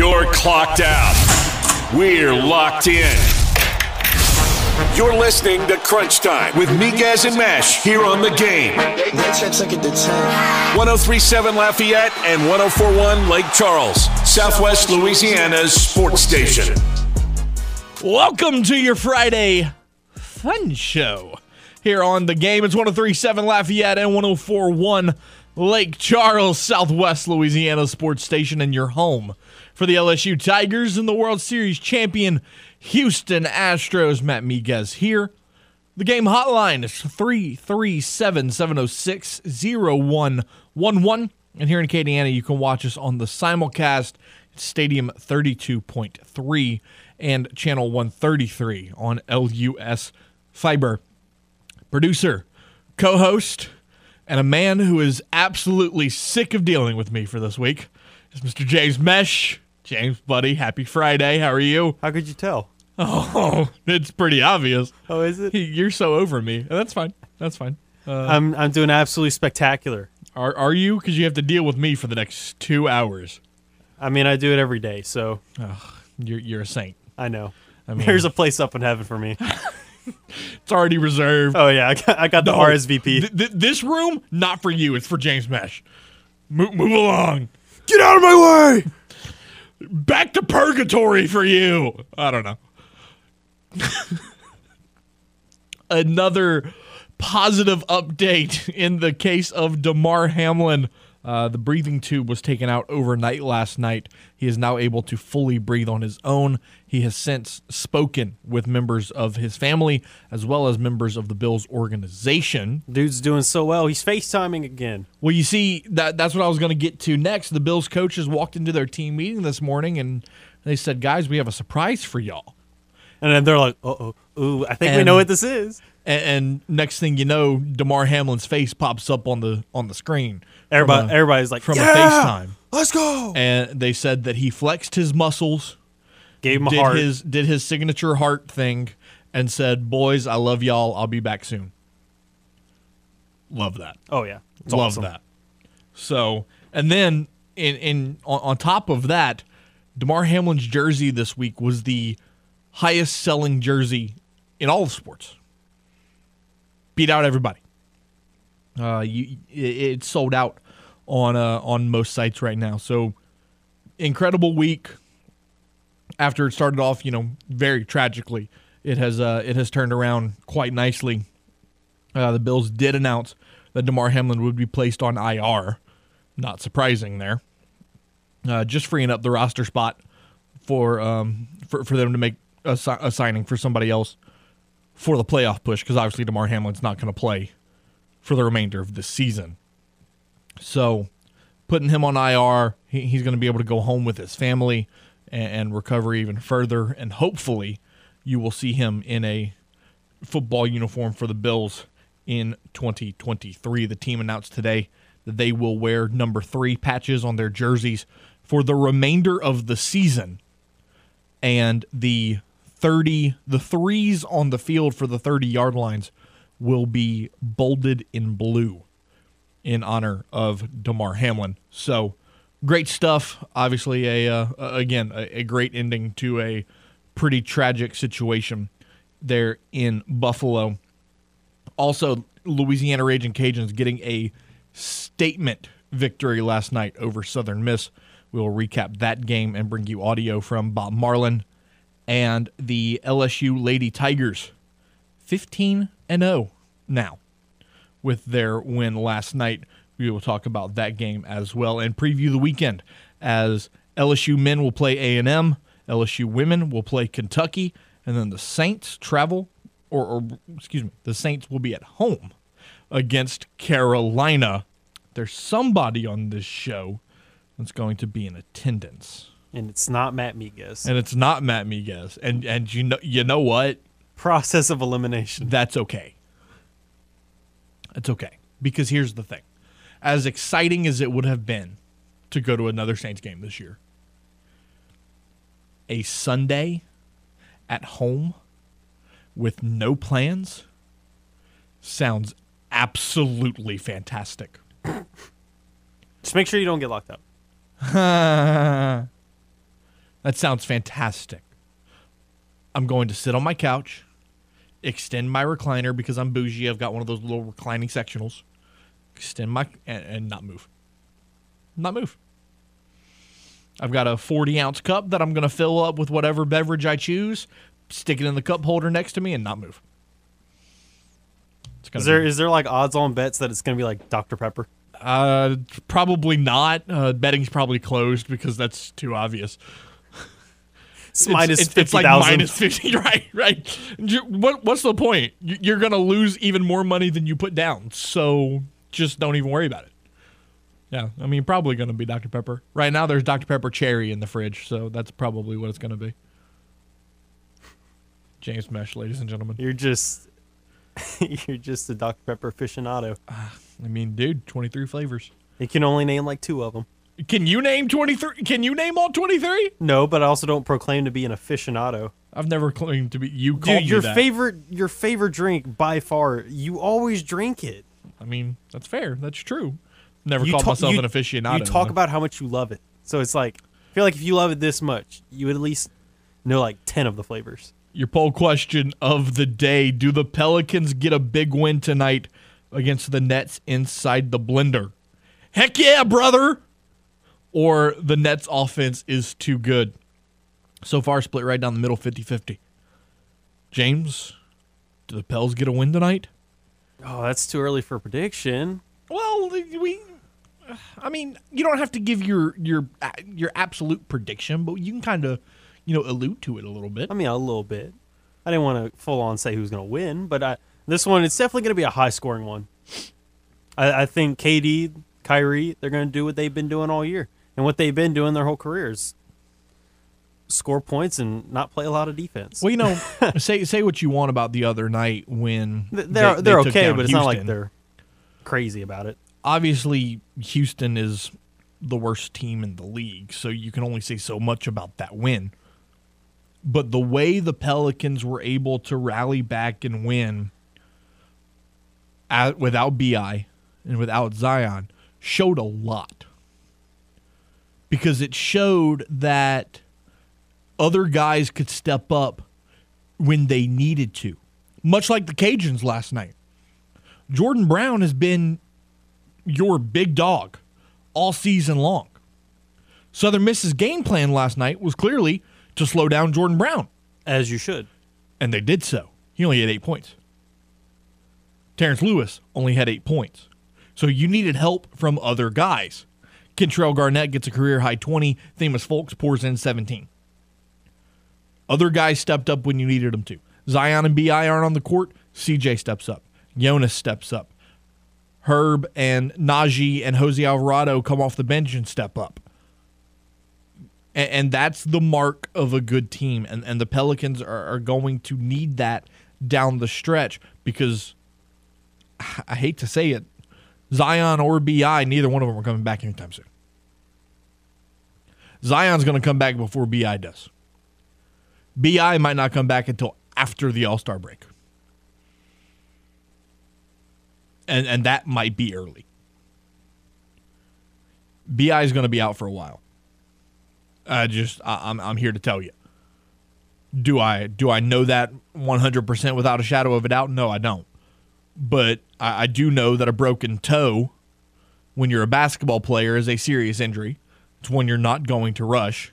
You're clocked out. We're locked in. You're listening to Crunch Time with Miguez and Mesh here on the game. They check took it to 10. 1037 Lafayette and 1041 Lake Charles, Southwest Louisiana's sports station. Welcome to your Friday fun show here on the game. It's 1037 Lafayette and 1041 Lake Charles, Southwest Louisiana sports station, and your home for the LSU Tigers and the World Series champion Houston Astros. Matt Miguez here. The game hotline is 337 706 0111. And here in Acadiana, you can watch us on the simulcast Stadium 32.3 and Channel 133 on LUS Fiber. Producer, co host, and a man who is absolutely sick of dealing with me for this week is Mr. James Mesh. James, buddy, happy Friday. How are you? How could you tell? Oh, it's pretty obvious. Oh, is it? You're so over me. That's fine. That's fine. Uh, I'm I'm doing absolutely spectacular. are are you? Because you have to deal with me for the next two hours. I mean, I do it every day, so You're you're a saint. I know. I mean, There's a place up in heaven for me. it's already reserved. Oh yeah, I got, I got the No. RSVP. Th- th- this room, not for you. It's for James Mesh. Mo- move along. Get out of my way! Back to purgatory for you. I don't know. Another positive update in the case of Damar Hamlin. Uh, the breathing tube was taken out overnight last night. He is now able to fully breathe on his own. He has since spoken with members of his family as well as members of the Bills organization. Dude's doing so well. He's FaceTiming again. Well, you see, that that's what I was going to get to next. The Bills coaches walked into their team meeting this morning and they said, "Guys, we have a surprise for y'all." And then they're like, uh oh, ooh, I think we know what this is. And, and next thing you know, Damar Hamlin's face pops up on the on the screen. Everybody, a, everybody's like, from yeah, a FaceTime, Let's go. and they said that he flexed his muscles, Gave him a did heart. his did his signature heart thing, and said, "Boys, I love y'all. I'll be back soon." Love that. oh yeah, it's Love awesome. that. So, and then in in on, on top of that, Damar Hamlin's jersey this week was the highest selling jersey in all of sports. Beat out everybody. Uh, you it, sold out on uh, on most sites right now. So, incredible week. After it started off, you know, very tragically, it has uh, it has turned around quite nicely. Uh, the Bills did announce that Damar Hamlin would be placed on IR. Not surprising there. Uh, just freeing up the roster spot for um, for, for them to make a, a signing for somebody else for the playoff push because obviously Damar Hamlin's not going to play for the remainder of this season. So putting him on IR, he, he's going to be able to go home with his family and, and recover even further. And hopefully, you will see him in a football uniform for the Bills in 2023. The team announced today that they will wear number three patches on their jerseys for the remainder of the season. And the 30, the threes on the field for the 30 yard lines will be bolded in blue in honor of Damar Hamlin. So great stuff. Obviously, a uh, again a, a great ending to a pretty tragic situation there in Buffalo. Also, Louisiana Raging Cajuns getting a statement victory last night over Southern Miss. We'll recap that game and bring you audio from Bob Marlin and the LSU Lady Tigers. 15 and 0 now with their win last night. We will talk about that game as well and preview the weekend as LSU men will play A&M, LSU women will play Kentucky, and then the Saints travel or, or excuse me, the Saints will be at home against Carolina. There's somebody on this show that's going to be in attendance. And it's not Matt Miguez. And it's not Matt Miguez. And and you know you know what? Process of elimination. that's okay. It's okay. Because here's the thing. As exciting as it would have been to go to another Saints game this year, a Sunday at home with no plans sounds absolutely fantastic. Just make sure you don't get locked up. That sounds fantastic. I'm going to sit on my couch, extend my recliner because I'm bougie. I've got one of those little reclining sectionals. Extend my and, and not move. Not move. I've got a 40 ounce cup that I'm going to fill up with whatever beverage I choose, stick it in the cup holder next to me, and not move. Is there is there like odds on bets that it's gonna be like Dr Pepper? Uh, probably not. Uh, betting's probably closed because that's too obvious. It's, minus it's, fifty it's like thousand. minus fifty, right? Right. You- What What's the point? You- You're gonna lose even more money than you put down. So just don't even worry about it. Yeah, I mean, probably gonna be Dr Pepper. Right now, there's Dr Pepper cherry in the fridge, so that's probably what it's gonna be. James Mesh, ladies and gentlemen. You're just you're just a Dr Pepper aficionado. Ah, I mean, dude, 23 flavors. You can only name like two of them. Can you name 23? Can you name all 23? No, but I also don't proclaim to be an aficionado. I've never claimed to be. You called Dude, your favorite your favorite drink by far, you always drink it. I mean, that's fair. That's true. Never you called ta- myself you- an aficionado. You talk about how much you love it. So it's like I feel like if you love it this much, you would at least know like ten of the flavors. your poll question of the day: Do the Pelicans get a big win tonight against the Nets inside the blender? Heck yeah, brother! Or the Nets offense is too good. So far, split right down the middle, 50-50. James, do the Pels get a win tonight? Oh, that's too early for a prediction. Well, we. I mean, you don't have to give your your your absolute prediction, but you can kind of, you know, allude to it a little bit. I mean, a little bit. I didn't want to full on say who's going to win, but I, this one it's definitely going to be a high scoring one. I, I think KD, Kyrie, they're going to do what they've been doing all year and what they've been doing their whole careers: score points and not play a lot of defense. Well, you know, say say what you want about the other night when they're they- they're they took okay, but it's not like they're crazy about it. obviously Houston is the worst team in the league, so you can only say so much about that win. But the way the Pelicans were able to rally back and win at, without Bi and without Zion showed a lot. Because it showed that other guys could step up when they needed to. Much like the Cajuns last night. Jordan Brown has been your big dog all season long. Southern Miss's game plan last night was clearly to slow down Jordan Brown, As you should. and they did so. He only had eight points. Terrence Lewis only had eight points. So you needed help from other guys. Kentrell Garnett gets a career high 20. Themus Fulks pours in 17. Other guys stepped up when you needed them to. Zion and BI aren't on the court. CJ steps up. Jonas steps up. Herb and Najee and Jose Alvarado come off the bench and step up. And, and that's the mark of a good team. And, and the Pelicans are, are going to need that down the stretch because I hate to say it, Zion or BI, neither one of them are coming back anytime soon. Zion's going to come back before BI does. BI might not come back until after the All Star break. And, and that might be early. BI is going to be out for a while. I just I, I'm I'm here to tell you. Do I do I know that 100% without a shadow of a doubt? No, I don't. But I, I do know that a broken toe when you're a basketball player is a serious injury. It's one you're not going to rush.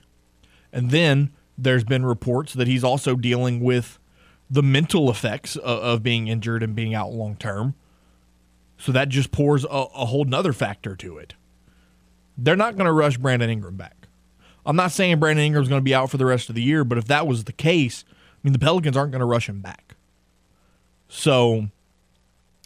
And then there's been reports that he's also dealing with the mental effects of, of being injured and being out long term. So that just pours a, a whole nother factor to it. They're not going to rush Brandon Ingram back. I'm not saying Brandon Ingram's going to be out for the rest of the year, but if that was the case, I mean, the Pelicans aren't going to rush him back. So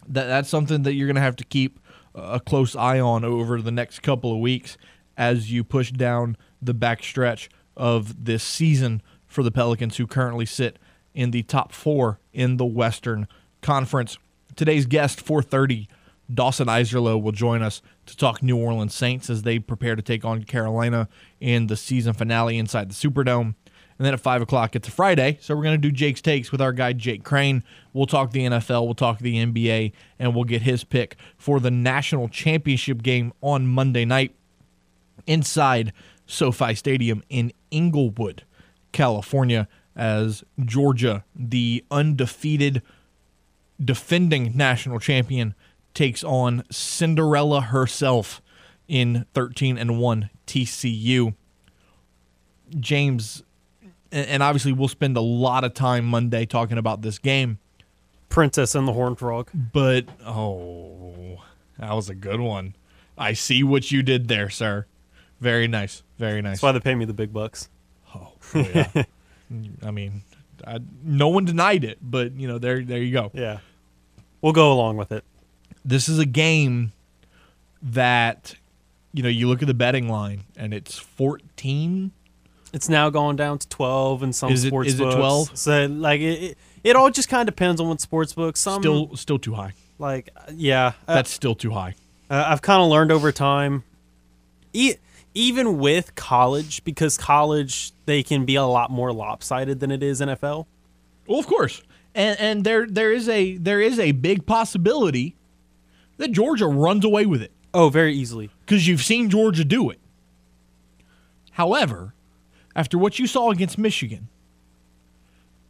that that's something that you're going to have to keep a close eye on over the next couple of weeks as you push down the back stretch of this season for the Pelicans, who currently sit in the top four in the Western Conference. Today's guest, 4:30, Dawson Iserloh will join us to talk New Orleans Saints as they prepare to take on Carolina in the season finale inside the Superdome. And then at 5 o'clock, it's a Friday, so we're going to do Jake's Takes with our guy, Jake Crane. We'll talk the NFL, we'll talk the NBA, and we'll get his pick for the national championship game on Monday night inside SoFi Stadium in Inglewood, California, as Georgia, the undefeated defending national champion, takes on Cinderella herself in 13 and 1 TCU. James, and obviously we'll spend a lot of time Monday talking about this game, Princess and the Horned Frog. but oh, that was a good one. I see what you did there, sir. Very nice. Very nice. That's why they pay me the big bucks. Oh, yeah. I mean, I, no one denied it, but you know, there, there you go. Yeah. We'll go along with it. This is a game that, you know, you look at the betting line and it's 14. It's now gone down to 12 in some Is it- sports is it books. 12? So like it, it, it all just kind of depends on what sports books. Some Still, still too high. like yeah, uh, That's still too high. Uh, I've kind of learned over time, e- even with college, because college they can be a lot more lopsided than it is NFL. Well, of course, and and there there is a there is a big possibility that Georgia runs away with it Oh, very easily. because you've seen Georgia do it. However, after what you saw against Michigan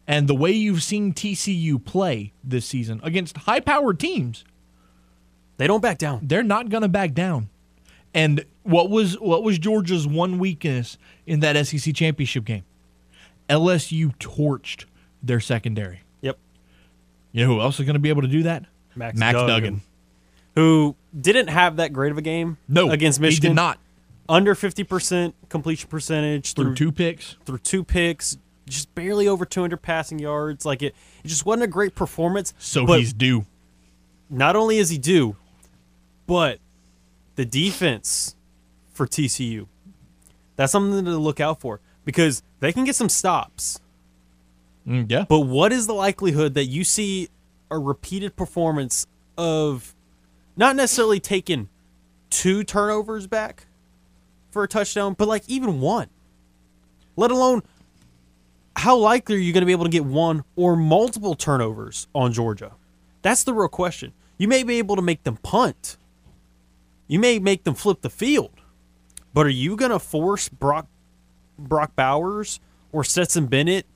and the way you've seen TCU play this season against high-powered teams, They don't back down. they're not going to back down. And what was what was Georgia's one weakness in that SEC championship game? LSU torched their secondary. Yep. You know who else is going to be able to do that? Max Duggan. Duggan. Who didn't have that great of a game? No, against Michigan. He did not. Under fifty percent completion percentage Through through two picks. through two picks, just barely over two hundred passing yards. Like it, it just wasn't a great performance. So he's due. not only is he due, but the defense for TCU. That's something to look out for because they can get some stops. Mm, yeah. But what is the likelihood that you see a repeated performance of not necessarily taking two turnovers back for a touchdown, but like even one? Let alone how likely are you going to be able to get one or multiple turnovers on Georgia? That's the real question. You may be able to make them punt. You may make them flip the field. But are you going to force Brock Brock Bowers or Stetson Bennett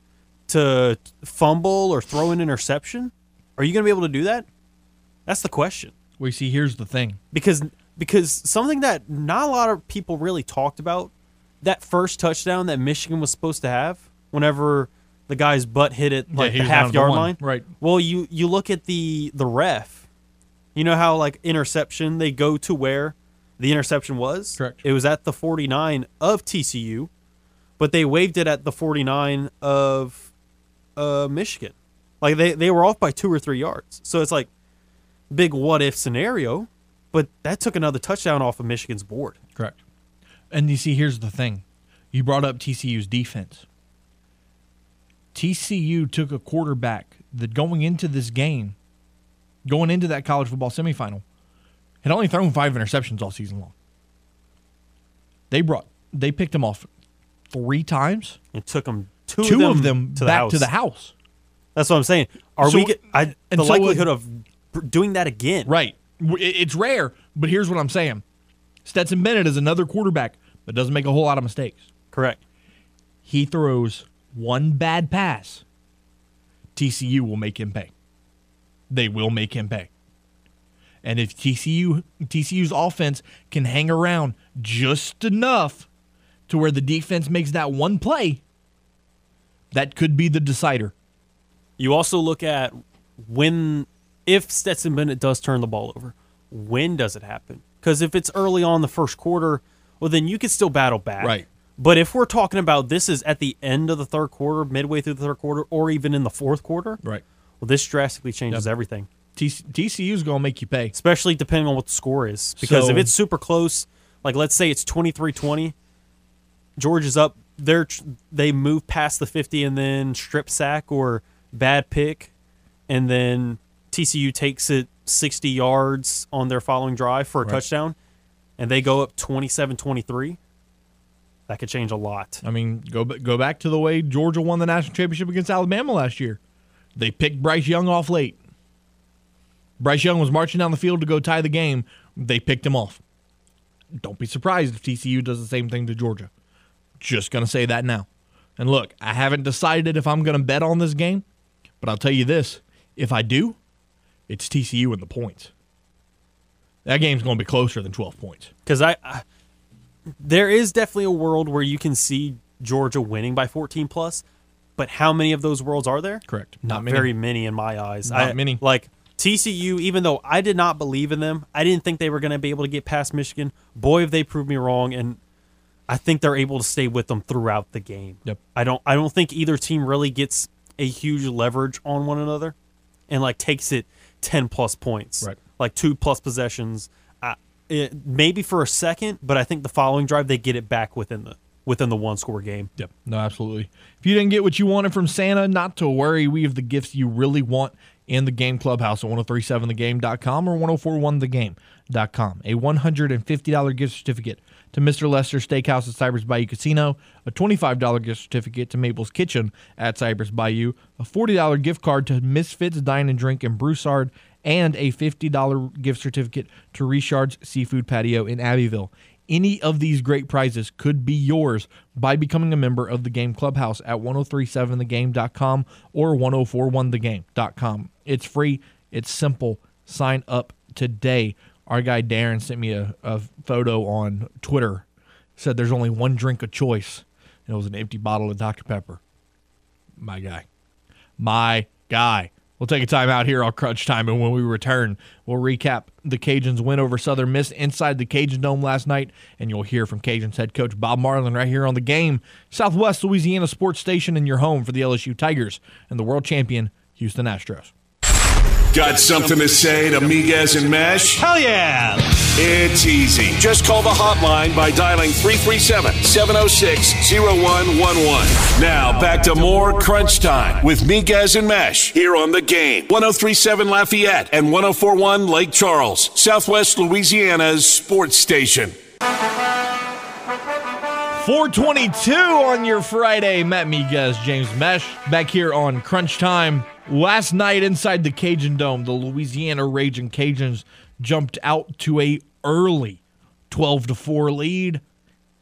to fumble or throw an interception? Are you going to be able to do that? That's the question. Well, you see, here's the thing. Because because something that not a lot of people really talked about that first touchdown that Michigan was supposed to have whenever the guy's butt hit it like he the half to the yard line. Right. Well, you you look at the the ref. You know how like interception they go to where the interception was? Correct. It was at the 49 of TCU, but they waved it at the 49 of uh, Michigan. Like they, they were off by two or three yards. So it's like big what if scenario, but that took another touchdown off of Michigan's board. Correct. And you see, here's the thing. You brought up TCU's defense. TCU took a quarterback that going into this game, going into that college football semifinal, had only thrown five interceptions all season long. They brought, they picked him off three times. It took them two, Two of of them to back house. to the house. That's what I'm saying. Are So- we I, the so, likelihood of doing that again? Right. It's rare, but here's what I'm saying. Stetson Bennett is another quarterback, but doesn't make a whole lot of mistakes. Correct. he throws one bad pass, TCU will make him pay. They will make him pay. And if TCU TCU's offense can hang around just enough to where the defense makes that one play, that could be the decider. You also look at when, if Stetson Bennett does turn the ball over, when does it happen? Because if it's early on the first quarter, well, then you can still battle back. Right. But if we're talking about this is at the end of the third quarter, midway through the third quarter, or even in the fourth quarter, Right. well, this drastically changes Yep. everything, TCU's going to make you pay. especially depending on what the score is. Because So- if it's super close, like let's say it's 23 20, Georgia's up, they're, they move past the 50 and then strip sack or bad pick, and then TCU takes it 60 yards on their following drive for a Right. touchdown, and they go up 27 23. That could change a lot. I mean, go go back to the way Georgia won the national championship against Alabama last year. They picked Bryce Young off late. Bryce Young was marching down the field to go tie the game. They picked him off. Don't be surprised if TCU does the same thing to Georgia. Just going to say that now. And look, I haven't decided if I'm going to bet on this game, but I'll tell you this if I do, it's TCU in the points. That game's going to be closer than 12 points. Because I, I, there is definitely a world where you can see Georgia winning by 14 plus, but how many of those worlds are there? Correct. Not, Not many. very many in my eyes. Not I, many. Like TCU, even though I did not believe in them, I didn't think they were going to be able to get past Michigan. Boy, have they proved me wrong, and I think they're able to stay with them throughout the game. Yep. I don't. I don't think either team really gets a huge leverage on one another, and like takes it 10 plus points, Right. Like two plus possessions. It, maybe for a second, but I think the following drive they get it back within the within the one score game. Yep. No, absolutely. If you didn't get what you wanted from Santa, not to worry. We have the gifts you really want in the game clubhouse at 1037thegame.com or 1041thegame.com. A $150 gift certificate to Mr. Lester Steakhouse at Cypress Bayou Casino, a $25 gift certificate to Mabel's Kitchen at Cypress Bayou, a $40 gift card to Misfits Dine and Drink in Broussard, and a $50 gift certificate to Richard's Seafood Patio in Abbeville. Any of these great prizes could be yours by becoming a member of the Game Clubhouse at 1037thegame.com or 1041thegame.com. It's free, it's simple. Sign up today. Our guy Darren sent me a, a photo on Twitter. Said there's only one drink of choice, and it was an empty bottle of Dr. Pepper. My guy. My guy. We'll take a time out here on Crunch Time, and when we return, we'll recap the Cajuns' win over Southern Miss inside the Cajun Dome last night, and you'll hear from Cajuns head coach Bob Marlin right here on the game, Southwest Louisiana Sports Station, in your home for the LSU Tigers and the world champion Houston Astros. Got something to say to Miguez and Mesh? Hell yeah! It's easy. Just call the hotline by dialing 337 706 0111. Now, back to more Crunch Time with Miguez and Mesh here on the game. 1037 Lafayette and 1041 Lake Charles, Southwest Louisiana's sports station. 422 on your Friday. Matt Miguez, James Mesh, back here on Crunch Time. Last night inside the Cajun Dome, the Louisiana Raging Cajuns jumped out to a early 12 to 4 lead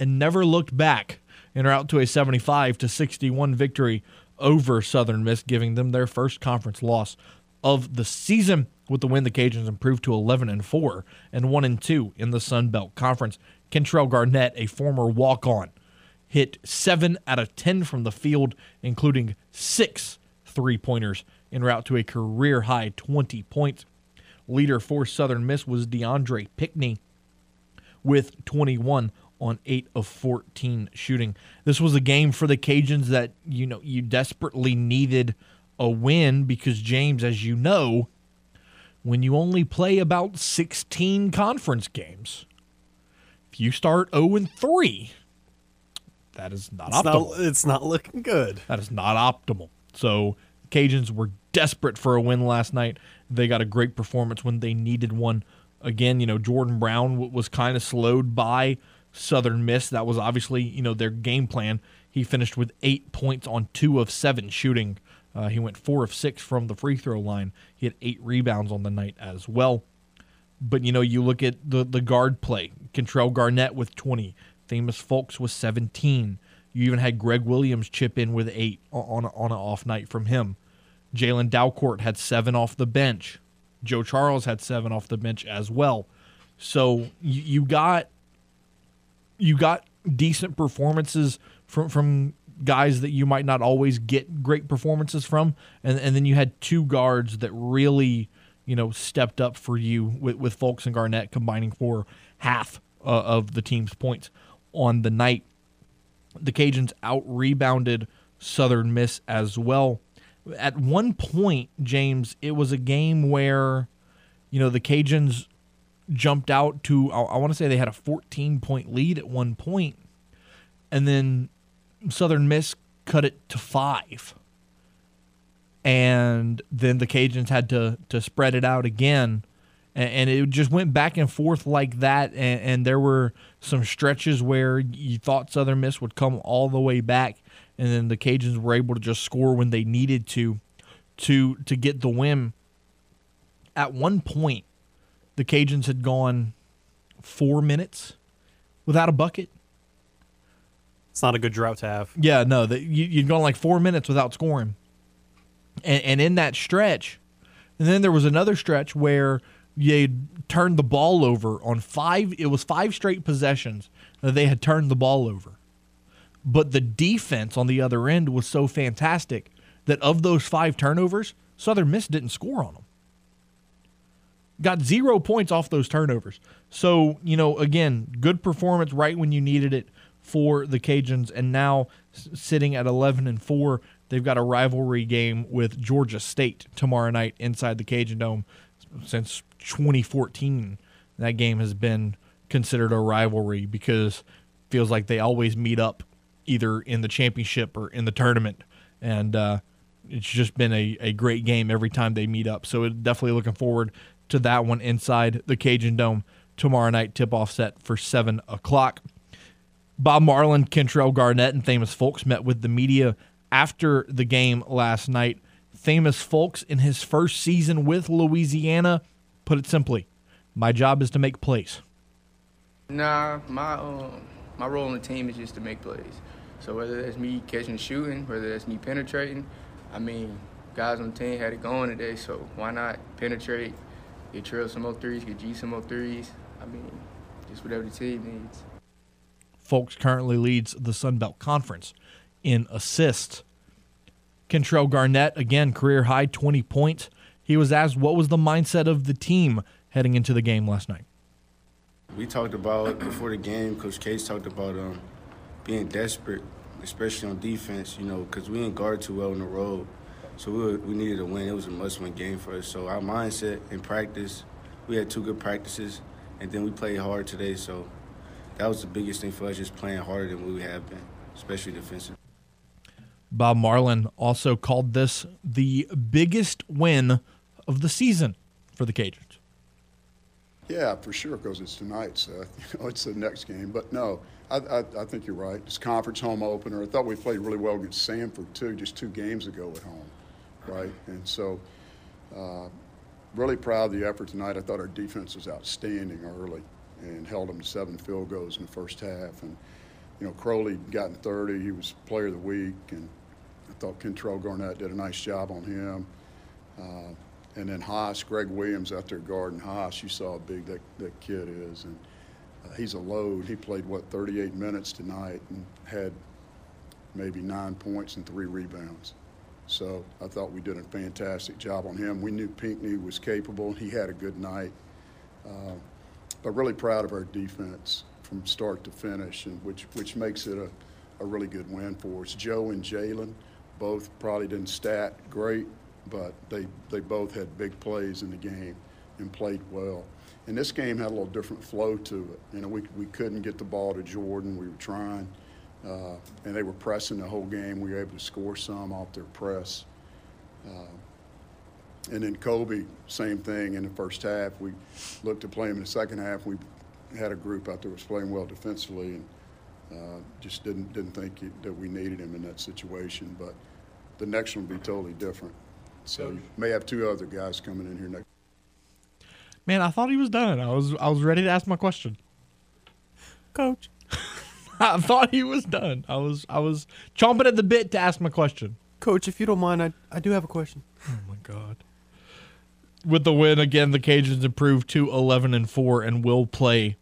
and never looked back and are out to a 75 to 61 victory over Southern Miss, giving them their first conference loss of the season. With the win, the Cajuns improved to 11 and 4 and 1 and 2 in the Sun Belt Conference. Kentrell Garnett, a former walk-on, hit 7 out of 10 from the field, including 6 three-pointers en route to a career high 20 points. Leader for Southern Miss was DeAndre Pinckney with 21 on 8 of 14 shooting. This was a game for the Cajuns that, you know, you desperately needed a win because James, as you know, when you only play about 16 conference games, if you start 0 and 3, that is not It's optimal. not, it's not looking good. That is not optimal. So Cajuns were desperate for a win last night. They got a great performance when they needed one. Again, you know, Jordan Brown was kind of slowed by Southern Miss. That was obviously, you know, their game plan. He finished with eight points on two of seven shooting. Uh, he went four of six from the free throw line. He had eight rebounds on the night as well. But you know, you look at the the guard play. Kentrell Garnett with 20, Themus Fulks with 17. You even had Greg Williams chip in with eight on on an off night from him. Jalen Dalcourt had seven off the bench. Joe Charles had seven off the bench as well. So you, got you got decent performances from from guys that you might not always get great performances from, and and then you had two guards that really you know stepped up for you with with Fulks and Garnett combining for half uh, of the team's points on the night. The Cajuns out rebounded Southern Miss as well. At one point, James, it was a game where, you know, the Cajuns jumped out to, I, I want to say they had a 14 point lead at one point, and then Southern Miss cut it to five. And then the Cajuns had to, to spread it out again. And, and it just went back and forth like that. And, and there were some stretches where you thought Southern Miss would come all the way back and then the Cajuns were able to just score when they needed to to to get the win. At one point, the Cajuns had gone 4 minutes without a bucket. It's not a good drought to have. Yeah, no, that you, you'd gone like four minutes without scoring, and, and in that stretch, and then there was another stretch where they turned the ball over on five. It was five straight possessions that they had turned the ball over, but the defense on the other end was so fantastic that of those five turnovers, Southern Miss didn't score on them. Got zero points off those turnovers. So, you know, again, good performance right when you needed it for the Cajuns. And now sitting at 11 and 4, they've got a rivalry game with Georgia State tomorrow night inside the Cajun Dome. Since 2014, that game has been considered a rivalry because feels like they always meet up either in the championship or in the tournament. And, uh, it's just been a, a great game every time they meet up. So definitely looking forward to that one inside the Cajun Dome tomorrow night. Tip off set for 7 o'clock. Bob Marlin, Kentrell Garnett, and Themus Fulks met with the media after the game last night. Themus Fulks, in his first season with Louisiana, put it simply, my job is to make plays. Nah, my um, my role on the team is just to make plays. So whether that's me catching shooting, whether that's me penetrating, I mean, guys on the team had it going today, so why not penetrate, get Trill some more threes, get G some more threes. I mean, just whatever the team needs. Fulks currently leads the Sun Belt Conference in assists. Kentrell Garnett, again, career high 20 points. He was asked what was the mindset of the team heading into the game last night. We talked about before the game, Coach Case talked about um, being desperate especially on defense, you know, because we didn't guard too well on the road. So we, were, we needed a win. It was a must-win game for us. So our mindset in practice, we had two good practices, and then we played hard today. So that was the biggest thing for us, just playing harder than we have been, especially defensive. Bob Marlin also called this the biggest win of the season for the Cajuns. Yeah, for sure, because it's tonight, Seth. You know, it's the next game. But no, I, I, I, think you're right. It's conference home opener. I thought we played really well against Samford too, just two games ago at home, right? And so, uh, really proud of the effort tonight. I thought our defense was outstanding early and held them to seven field goals in the first half. And you know, Crowley got in 30. He was Player of the Week, and I thought Kentrell Garnett did a nice job on him. Uh, and then Haas, Greg Williams out there guarding Haas. You saw how big that, that kid is, and uh, he's a load. He played, what, 38 minutes tonight and had maybe nine points and three rebounds. So I thought we did a fantastic job on him. We knew Pinckney was capable. He had a good night. Uh, but really proud of our defense from start to finish, and which, which makes it a, a really good win for us. Joe and Jalen both probably didn't stat great, but they, they both had big plays in the game and played well. And this game had a little different flow to it. You know, we, we couldn't get the ball to Jordan. We were trying, uh, and they were pressing the whole game. We were able to score some off their press. Uh, and then Kobe, same thing in the first half. We looked to play him in the second half. We had a group out there was playing well defensively, and uh, just didn't didn't think that we needed him in that situation. But the next one will be totally different. So you may have two other guys coming in here next. Man, I thought he was done. I was I was ready to ask my question. Coach. I thought he was done. I was I was chomping at the bit to ask my question. Coach, if you don't mind, I, I do have a question. Oh my god. With the win again, the Cajuns improved to 11 and 4 and will play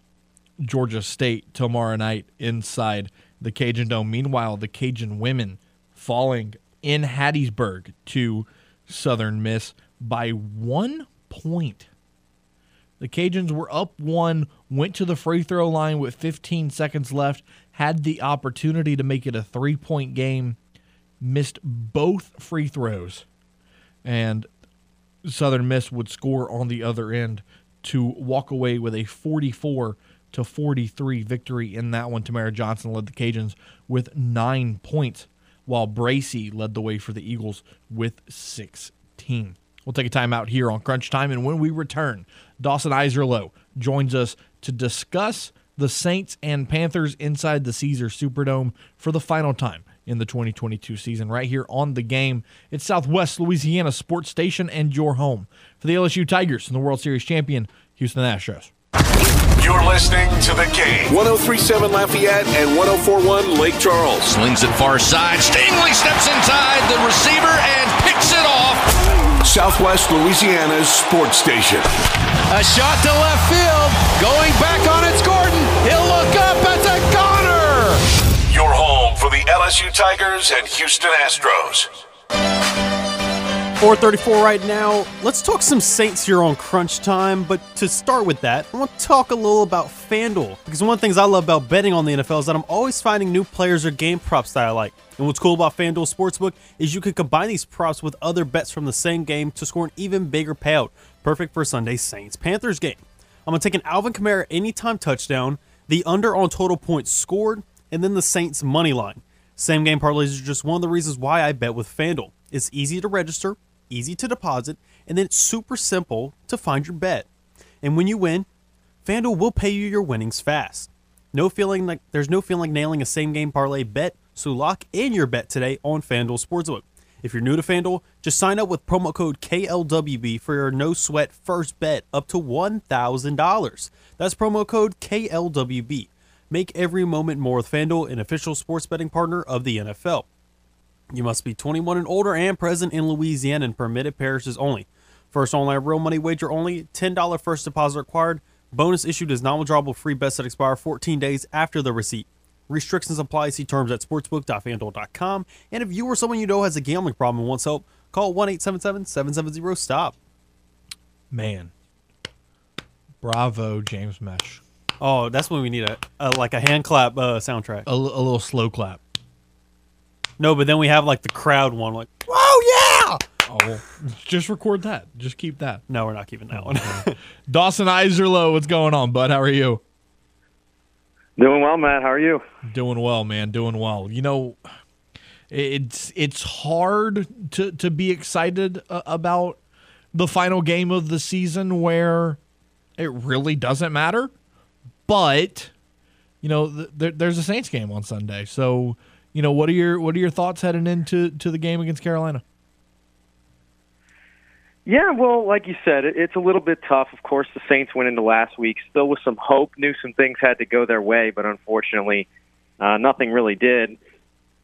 Georgia State tomorrow night inside the Cajun Dome. Meanwhile, the Cajun women falling in Hattiesburg to Southern Miss by 1 point. The Cajuns were up one, went to the free throw line with 15 seconds left, had the opportunity to make it a three point game, missed both free throws, and Southern Miss would score on the other end to walk away with a 44 to 43 victory in that one. Tamara Johnson led the Cajuns with nine points, while Bracy led the way for the Eagles with 16. We'll take a time out here on Crunch Time, and when we return, Dawson Iserloh joins us to discuss the Saints and Panthers inside the Caesar Superdome for the final time in the 2022 season, right here on the game. It's Southwest Louisiana Sports Station and your home for the LSU Tigers and the World Series champion Houston Astros. You're listening to the game. 1037 Lafayette and 1041 Lake Charles. Slings it far side. Stingley steps inside the receiver and picks it off. Southwest Louisiana's sports station. A shot to left field. Going back on it's Gordon. He'll look up. at the goner. Your home for the LSU Tigers and Houston Astros. 434 right now. Let's talk some Saints here on Crunch Time. But to start with that, I want to talk a little about FanDuel. Because one of the things I love about betting on the NFL is that I'm always finding new players or game props that I like. And what's cool about FanDuel Sportsbook is you can combine these props with other bets from the same game to score an even bigger payout. Perfect for Sunday's Saints Panthers game. I'm going to take an Alvin Kamara anytime touchdown, the under on total points scored, and then the Saints money line. Same game parlays are just one of the reasons why I bet with FanDuel. It's easy to register easy to deposit, and then it's super simple to find your bet. And when you win, FanDuel will pay you your winnings fast. No feeling like there's no feeling like nailing a same game parlay bet, so lock in your bet today on FanDuel Sportsbook. If you're new to FanDuel, just sign up with promo code KLWB for your no sweat first bet up to $1,000. That's promo code KLWB. Make every moment more with FanDuel, an official sports betting partner of the NFL. You must be 21 and older and present in Louisiana and permitted parishes only. First online real money wager only. $10 first deposit required. Bonus issued is non-withdrawable free bets that expire 14 days after the receipt. Restrictions apply. See terms at sportsbook.fanduel.com. And if you or someone you know has a gambling problem and wants help, call 1-877-770-STOP. Man. Bravo, James Mesh. Oh, that's when we need a, a like a hand clap uh, soundtrack. A, a little slow clap. No, but then we have like the crowd one, like, whoa, yeah!" Oh, well, just record that. Just keep that. No, we're not keeping that one. Dawson Iserloh, what's going on, bud? How are you? Doing well, Matt. How are you? Doing well, man. Doing well. You know, it's it's hard to to be excited uh, about the final game of the season where it really doesn't matter. But you know, th- there's a Saints game on Sunday, so you know, what are your what are your thoughts heading into to the game against Carolina? Yeah, well, like you said, it's a little bit tough. Of course, the Saints went into last week still with some hope. Knew some things had to go their way, but unfortunately, uh, nothing really did.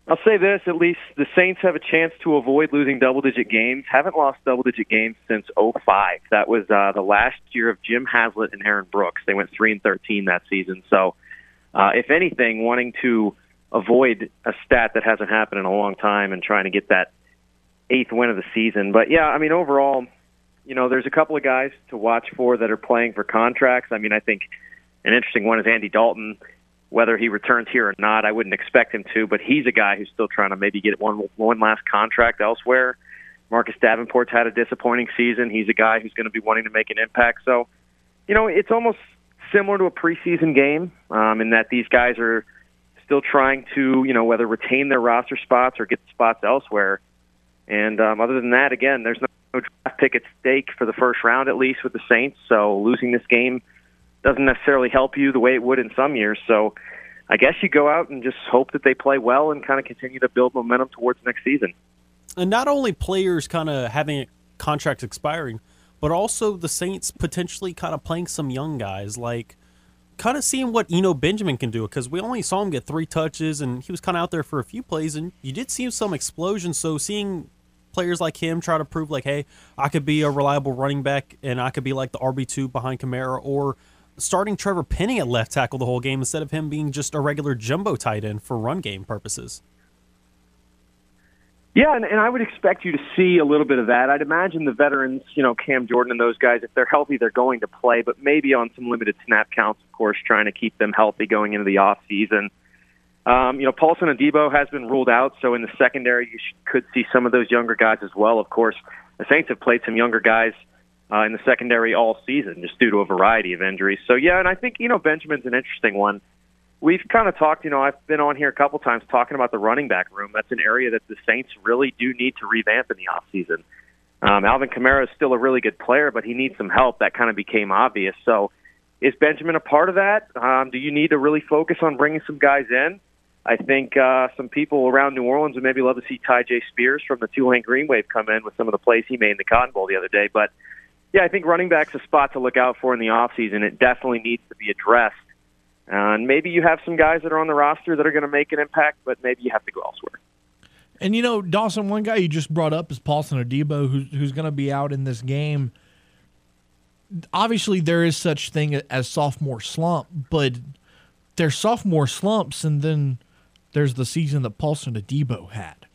I'll say this: at least the Saints have a chance to avoid losing double-digit games. Haven't lost double-digit games since '05. That was uh, the last year of Jim Haslett and Aaron Brooks. They went three and 13 that season. So, uh, if anything, wanting to avoid a stat that hasn't happened in a long time and trying to get that eighth win of the season. But yeah, I mean, overall, you know, there's a couple of guys to watch for that are playing for contracts. I mean, I think an interesting one is Andy Dalton. Whether he returns here or not, I wouldn't expect him to, but he's a guy who's still trying to maybe get one one last contract elsewhere. Marcus Davenport's had a disappointing season. He's a guy who's going to be wanting to make an impact. So, you know, it's almost similar to a preseason game um, in that these guys are still trying to, you know, whether retain their roster spots or get spots elsewhere. And um, other than that, again, there's no, no draft pick at stake for the first round, at least with the Saints. So losing this game doesn't necessarily help you the way it would in some years. So I guess you go out and just hope that they play well and kind of continue to build momentum towards next season. And not only players kind of having contracts expiring, but also the Saints potentially kind of playing some young guys like kind of seeing what Eno Benjamin can do because we only saw him get three touches and he was kind of out there for a few plays and you did see some explosion. So seeing players like him try to prove like, hey, I could be a reliable running back and I could be like the RB two behind Kamara or starting Trevor Penning at left tackle the whole game instead of him being just a regular jumbo tight end for run game purposes. Yeah, and, and I would expect you to see a little bit of that. I'd imagine the veterans, you know, Cam Jordan and those guys, if they're healthy, they're going to play, but maybe on some limited snap counts, of course, trying to keep them healthy going into the off season. Um, you know, Paulson Adebo has been ruled out, so in the secondary, you should, could see some of those younger guys as well. Of course, the Saints have played some younger guys uh, in the secondary all season, just due to a variety of injuries. So yeah, and I think you know Benjamin's an interesting one we've kind of talked, you know, I've been on here a couple times talking about the running back room. That's an area that the Saints really do need to revamp in the offseason. Um, Alvin Kamara is still a really good player, but he needs some help. That kind of became obvious. So, is Benjamin a part of that? Um, do you need to really focus on bringing some guys in? I think uh, some people around New Orleans would maybe love to see Tyjae Spears from the Tulane Green Wave come in with some of the plays he made in the Cotton Bowl the other day. But yeah, I think running back's a spot to look out for in the offseason. It definitely needs to be addressed. And maybe you have some guys that are on the roster that are going to make an impact, but maybe you have to go elsewhere. And you know, Dawson, one guy you just brought up is Paulson Adebo, who's who's going to be out in this game. Obviously, there is such thing as sophomore slump, but there's sophomore slumps, and then there's the season that Paulson Adebo had.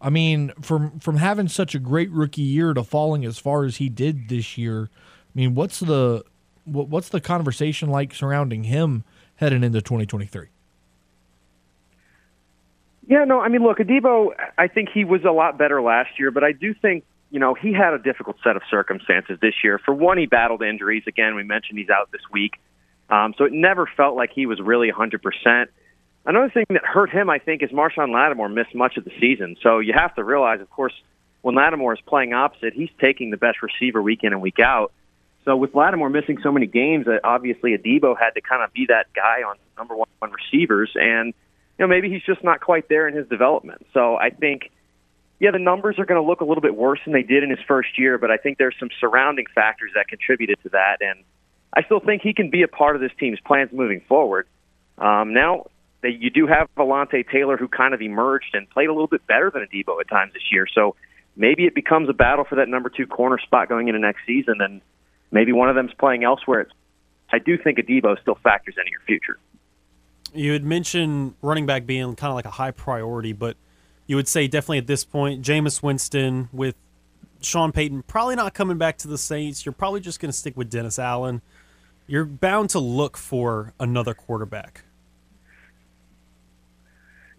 I mean, from from having such a great rookie year to falling as far as he did this year, I mean, what's the what, what's the conversation like surrounding him heading into 2023? Yeah, no, I mean, look, Adebo, I think he was a lot better last year, but I do think, you know, he had a difficult set of circumstances this year. For one, he battled injuries. Again, we mentioned he's out this week. Um, so it never felt like he was really 100%. Another thing that hurt him, I think, is Marshon Lattimore missed much of the season. So you have to realize, of course, when Lattimore is playing opposite, he's taking the best receiver week in and week out. So with Lattimore missing so many games, uh, obviously Adebo had to kind of be that guy on number one receivers, and you know maybe he's just not quite there in his development. So I think, yeah, the numbers are going to look a little bit worse than they did in his first year, but I think there's some surrounding factors that contributed to that, and I still think he can be a part of this team's plans moving forward. Um, now, they, you do have Alontae Taylor, who kind of emerged and played a little bit better than Adebo at times this year. So maybe it becomes a battle for that number two corner spot going into next season, and maybe one of them's playing elsewhere. I do think Adebo still factors into your future. You had mentioned running back being kind of like a high priority, but you would say definitely at this point, Jameis Winston with Sean Payton probably not coming back to the Saints. You're probably just going to stick with Dennis Allen. You're bound to look for another quarterback.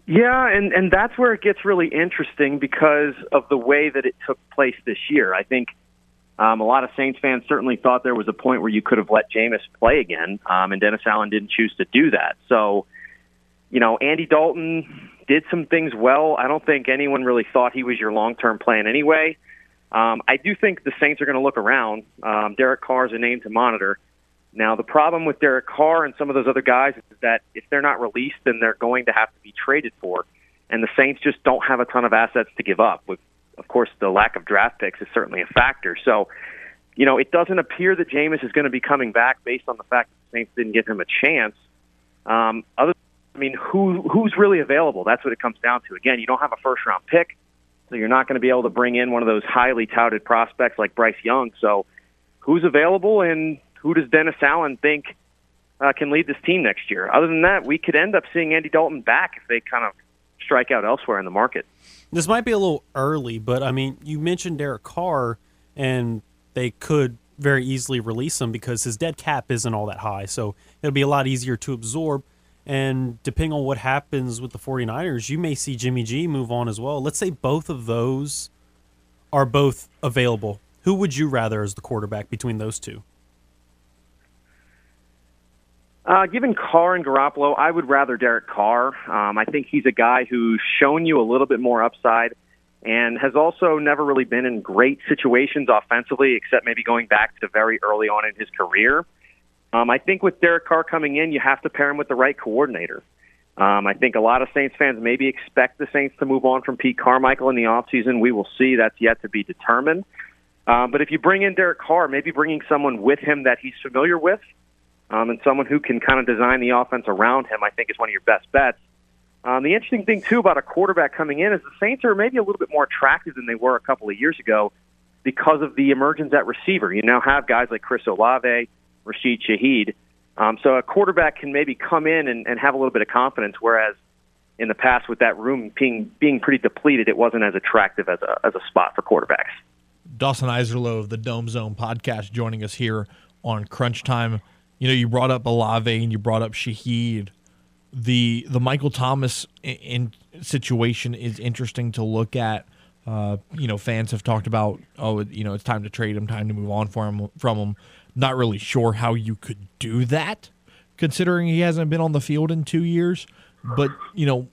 Yeah, and and that's where it gets really interesting because of the way that it took place this year. I think um, a lot of Saints fans certainly thought there was a point where you could have let Jameis play again, um, and Dennis Allen didn't choose to do that. So, you know, Andy Dalton did some things well. I don't think anyone really thought he was your long term plan anyway. Um, I do think the Saints are going to look around. Um, Derek Carr is a name to monitor. Now, the problem with Derek Carr and some of those other guys is that if they're not released, then they're going to have to be traded for. And the Saints just don't have a ton of assets to give up. With, of course, the lack of draft picks is certainly a factor. So, you know, it doesn't appear that Jameis is going to be coming back based on the fact that the Saints didn't give him a chance. Um, other, I mean, who who's really available? That's what it comes down to. Again, you don't have a first round pick, so you're not going to be able to bring in one of those highly touted prospects like Bryce Young. So, who's available and who does Dennis Allen think uh, can lead this team next year? Other than that, we could end up seeing Andy Dalton back if they kind of strike out elsewhere in the market. This might be a little early, but I mean, you mentioned Derek Carr, and they could very easily release him because his dead cap isn't all that high. So it'll be a lot easier to absorb. And depending on what happens with the 49ers, you may see Jimmy G move on as well. Let's say both of those are both available. Who would you rather as the quarterback between those two? Uh, given Carr and Garoppolo, I would rather Derek Carr. Um, I think he's a guy who's shown you a little bit more upside and has also never really been in great situations offensively, except maybe going back to very early on in his career. Um, I think with Derek Carr coming in, you have to pair him with the right coordinator. Um, I think a lot of Saints fans maybe expect the Saints to move on from Pete Carmichael in the offseason. We will see. That's yet to be determined. Um, but if you bring in Derek Carr, maybe bringing someone with him that he's familiar with – um, and someone who can kind of design the offense around him, I think is one of your best bets. Um, the interesting thing too about a quarterback coming in is the Saints are maybe a little bit more attractive than they were a couple of years ago because of the emergence at receiver. You now have guys like Chris Olave, Rashid Shaheed. Um, so a quarterback can maybe come in and, and have a little bit of confidence, whereas in the past with that room being being pretty depleted, it wasn't as attractive as a as a spot for quarterbacks. Dawson Iserloh of the Dome Zone podcast joining us here on Crunch Time you know, you brought up Olave and you brought up Shaheed. The the Michael Thomas in, in situation is interesting to look at. Uh, you know, fans have talked about, oh, you know, it's time to trade him, time to move on for him, from him. Not really sure how you could do that, considering he hasn't been on the field in two years. But you know,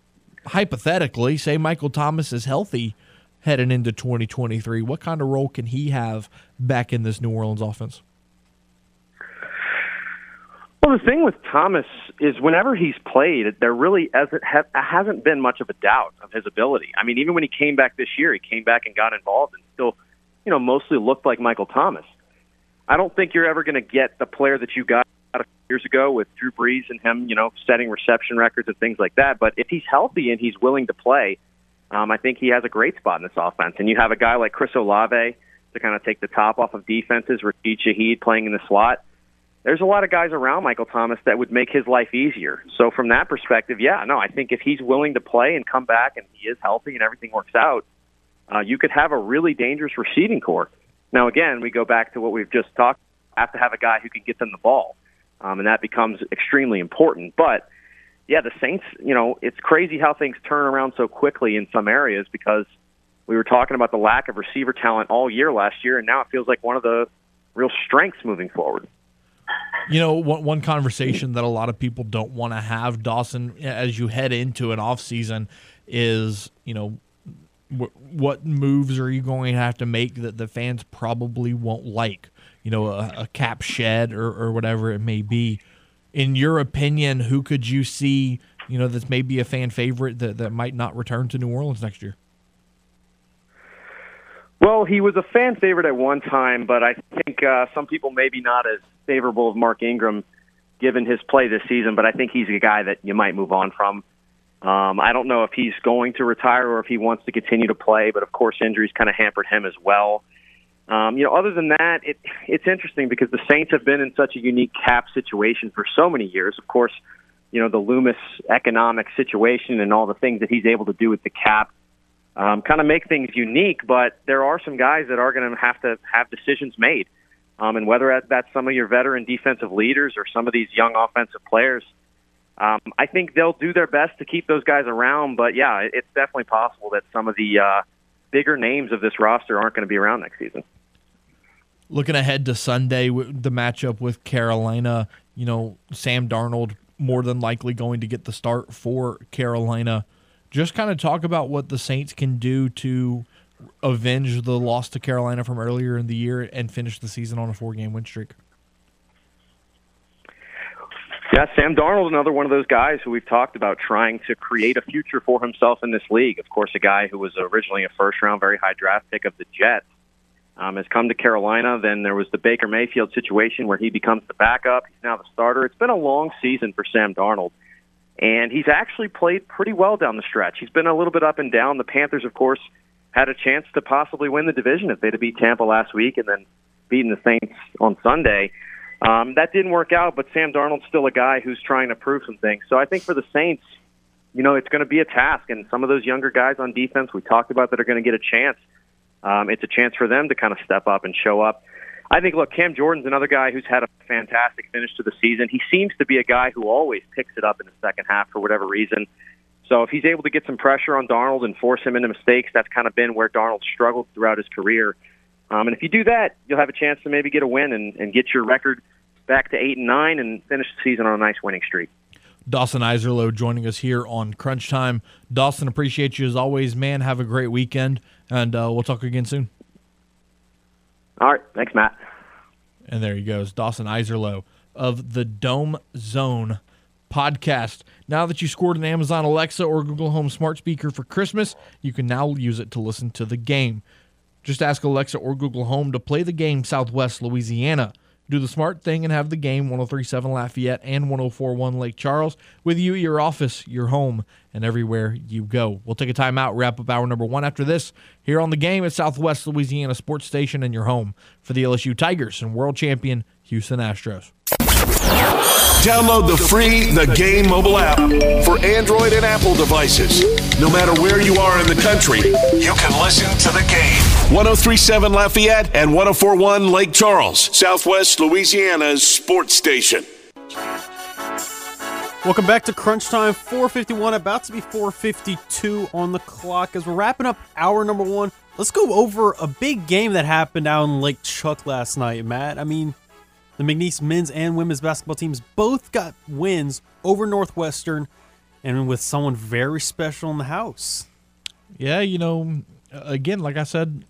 hypothetically, say Michael Thomas is healthy heading into 2023, what kind of role can he have back in this New Orleans offense? Well, the thing with Thomas is whenever he's played, there really hasn't, been much of a doubt of his ability. I mean, even when he came back this year, he came back and got involved and still, you know, mostly looked like Michael Thomas. I don't think you're ever going to get the player that you got a few years ago with Drew Brees and him, you know, setting reception records and things like that. But if he's healthy and he's willing to play, um, I think he has a great spot in this offense. And you have a guy like Chris Olave to kind of take the top off of defenses, Rashid Shaheed playing in the slot. There's a lot of guys around Michael Thomas that would make his life easier. So from that perspective, yeah, no, I think if he's willing to play and come back and he is healthy and everything works out, uh, you could have a really dangerous receiving core. Now, again, we go back to what we've just talked. Have to have a guy who can get them the ball, um, and that becomes extremely important. But yeah, the Saints, you know, it's crazy how things turn around so quickly in some areas because we were talking about the lack of receiver talent all year last year, and now it feels like one of the real strengths moving forward. You know, one, one conversation that a lot of people don't want to have, Dawson, as you head into an off season, is you know what moves are you going to have to make that the fans probably won't like? You know, a, a cap shed or, or whatever it may be. In your opinion, who could you see, you know, that's maybe a fan favorite that, that might not return to New Orleans next year? Well, he was a fan favorite at one time, but I think uh, some people maybe not as favorable of Mark Ingram given his play this season, but I think he's a guy that you might move on from. Um, I don't know if he's going to retire or if he wants to continue to play, but of course injuries kind of hampered him as well. Um, you know, other than that, it, it's interesting because the Saints have been in such a unique cap situation for so many years. Of course, you know the Loomis economic situation and all the things that he's able to do with the cap um, kind of make things unique. But there are some guys that are going to have to have decisions made, um, and whether that's some of your veteran defensive leaders or some of these young offensive players um, I think they'll do their best to keep those guys around. But yeah, it's definitely possible that some of the uh, bigger names of this roster aren't going to be around next season. Looking ahead to Sunday, the matchup with Carolina, you know, Sam Darnold more than likely going to get the start for Carolina. Just kind of talk about what the Saints can do to avenge the loss to Carolina from earlier in the year and finish the season on a four game win streak. Yeah, Sam Darnold, another one of those guys who we've talked about trying to create a future for himself in this league. Of course, a guy who was originally a first round, very high draft pick of the Jets. Um, has come to Carolina. Then there was the Baker Mayfield situation where he becomes the backup. He's now the starter. It's been a long season for Sam Darnold, and he's actually played pretty well down the stretch. He's been a little bit up and down. The Panthers, of course, had a chance to possibly win the division if they'd have beat Tampa last week and then beaten the Saints on Sunday. Um, that didn't work out, but Sam Darnold's still a guy who's trying to prove some things. So I think for the Saints, you know, it's going to be a task. And some of those younger guys on defense we talked about that are going to get a chance, um, it's a chance for them to kind of step up and show up. I think, look, Cam Jordan's another guy who's had a fantastic finish to the season. He seems to be a guy who always picks it up in the second half for whatever reason. So if he's able to get some pressure on Darnold and force him into mistakes, that's kind of been where Darnold struggled throughout his career. Um, and if you do that, you'll have a chance to maybe get a win and, and get your record back to eight and nine and finish the season on a nice winning streak. Dawson Iserloh joining us here on Crunch Time. Dawson, appreciate you as always, man. Have a great weekend, and uh, we'll talk again soon. All right. Thanks, Matt. And there he goes, Dawson Iserloh of the Dome Zone podcast. Now that you scored an Amazon Alexa or Google Home smart speaker for Christmas, you can now use it to listen to the game. Just ask Alexa or Google Home to play the game Southwest Louisiana. Do the smart thing and have the game 1037 Lafayette and 1041 Lake Charles with you your office, your home, and everywhere you go. We'll take a time out, wrap up hour number one after this here on the game at Southwest Louisiana Sports Station and your home for the LSU Tigers and world champion Houston Astros. Download the free The Game mobile app for Android and Apple devices. No matter where you are in the country, you can listen to the game. 1037 Lafayette and 1041 Lake Charles, Southwest Louisiana's sports station. Welcome back to Crunch Time 451, about to be 452 on the clock. As we're wrapping up hour number one, let's go over a big game that happened out in Lake Chuck last night, Matt. I mean, the McNeese men's and women's basketball teams both got wins over Northwestern and with someone very special in the house. Yeah, you know, again, like I said,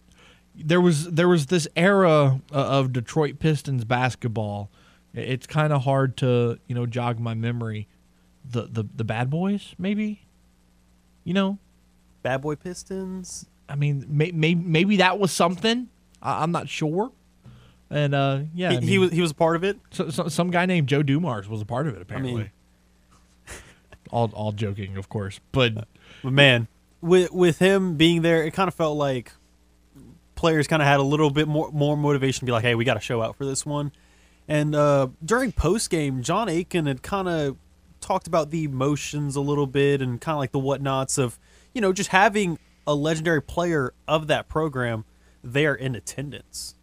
there was there was this era uh, of Detroit Pistons basketball. It's kind of hard to, you know, jog my memory. The the the Bad Boys, maybe? You know, Bad Boy Pistons? I mean, may, may, maybe that was something. I'm not sure. And uh, yeah, he, I he was he was a part of it. so, so, some guy named Joe Dumars was a part of it. Apparently, all all joking, of course, but But man, with with him being there, it kind of felt like players kind of had a little bit more more motivation to be like, "Hey, we got to show out for this one." And uh, during post game, John Aiken had kind of talked about the emotions a little bit and kind of like the whatnots of you know just having a legendary player of that program there in attendance.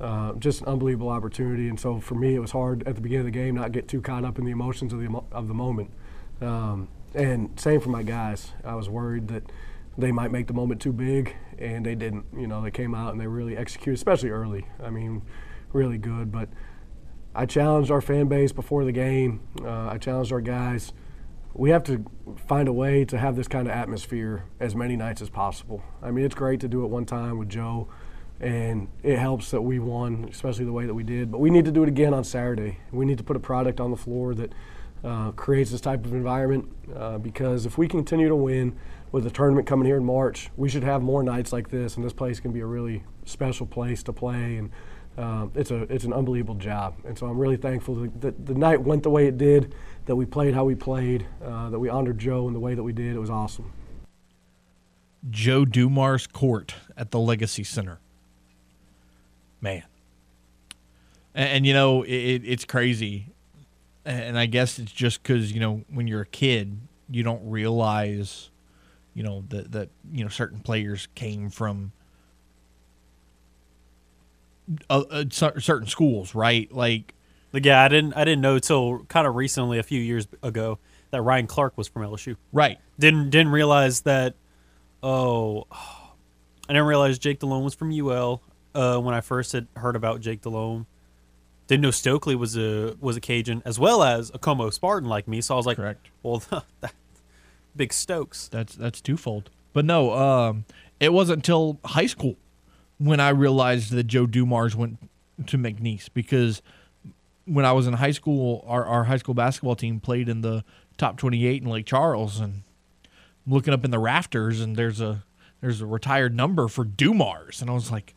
Uh, just an unbelievable opportunity. And so for me, it was hard at the beginning of the game not get too caught up in the emotions of the emo- of the moment. Um, and same for my guys. I was worried that they might make the moment too big, and they didn't. You know, they came out and they really executed, especially early. I mean, really good. But I challenged our fan base before the game. Uh, I challenged our guys. We have to find a way to have this kind of atmosphere as many nights as possible. I mean, it's great to do it one time with Joe and it helps that we won, especially the way that we did. But we need to do it again on Saturday. We need to put a product on the floor that uh, creates this type of environment uh, because if we continue to win with the tournament coming here in March, we should have more nights like this, and this place can be a really special place to play. And uh, it's a it's an unbelievable job, and so I'm really thankful that, that the night went the way it did, that we played how we played, uh, that we honored Joe in the way that we did. It was awesome. Joe Dumars Court at the Legacy Center. Man. And, and you know, it, it's crazy. And I guess it's just because, you know, when you're a kid, you don't realize, you know, that, that, you know, certain players came from uh, uh, certain schools, right? Like, Like, yeah, I didn't I didn't know till kind of recently, a few years ago, that Ryan Clark was from LSU. right. Didn't didn't realize that. Oh, I didn't realize Jake Delhomme was from UL. Uh, when I first had heard about Jake Delhomme, didn't know Stokley was a was a Cajun as well as a Comeaux Spartan like me. So I was like, Correct. Well, that, big Stokes. That's that's twofold. But no, um, it wasn't until high school when I realized that Joe Dumars went to McNeese because when I was in high school, our, our high school basketball team played in the top 28 in Lake Charles, and I'm looking up in the rafters, and there's a there's a retired number for Dumars, and I was like,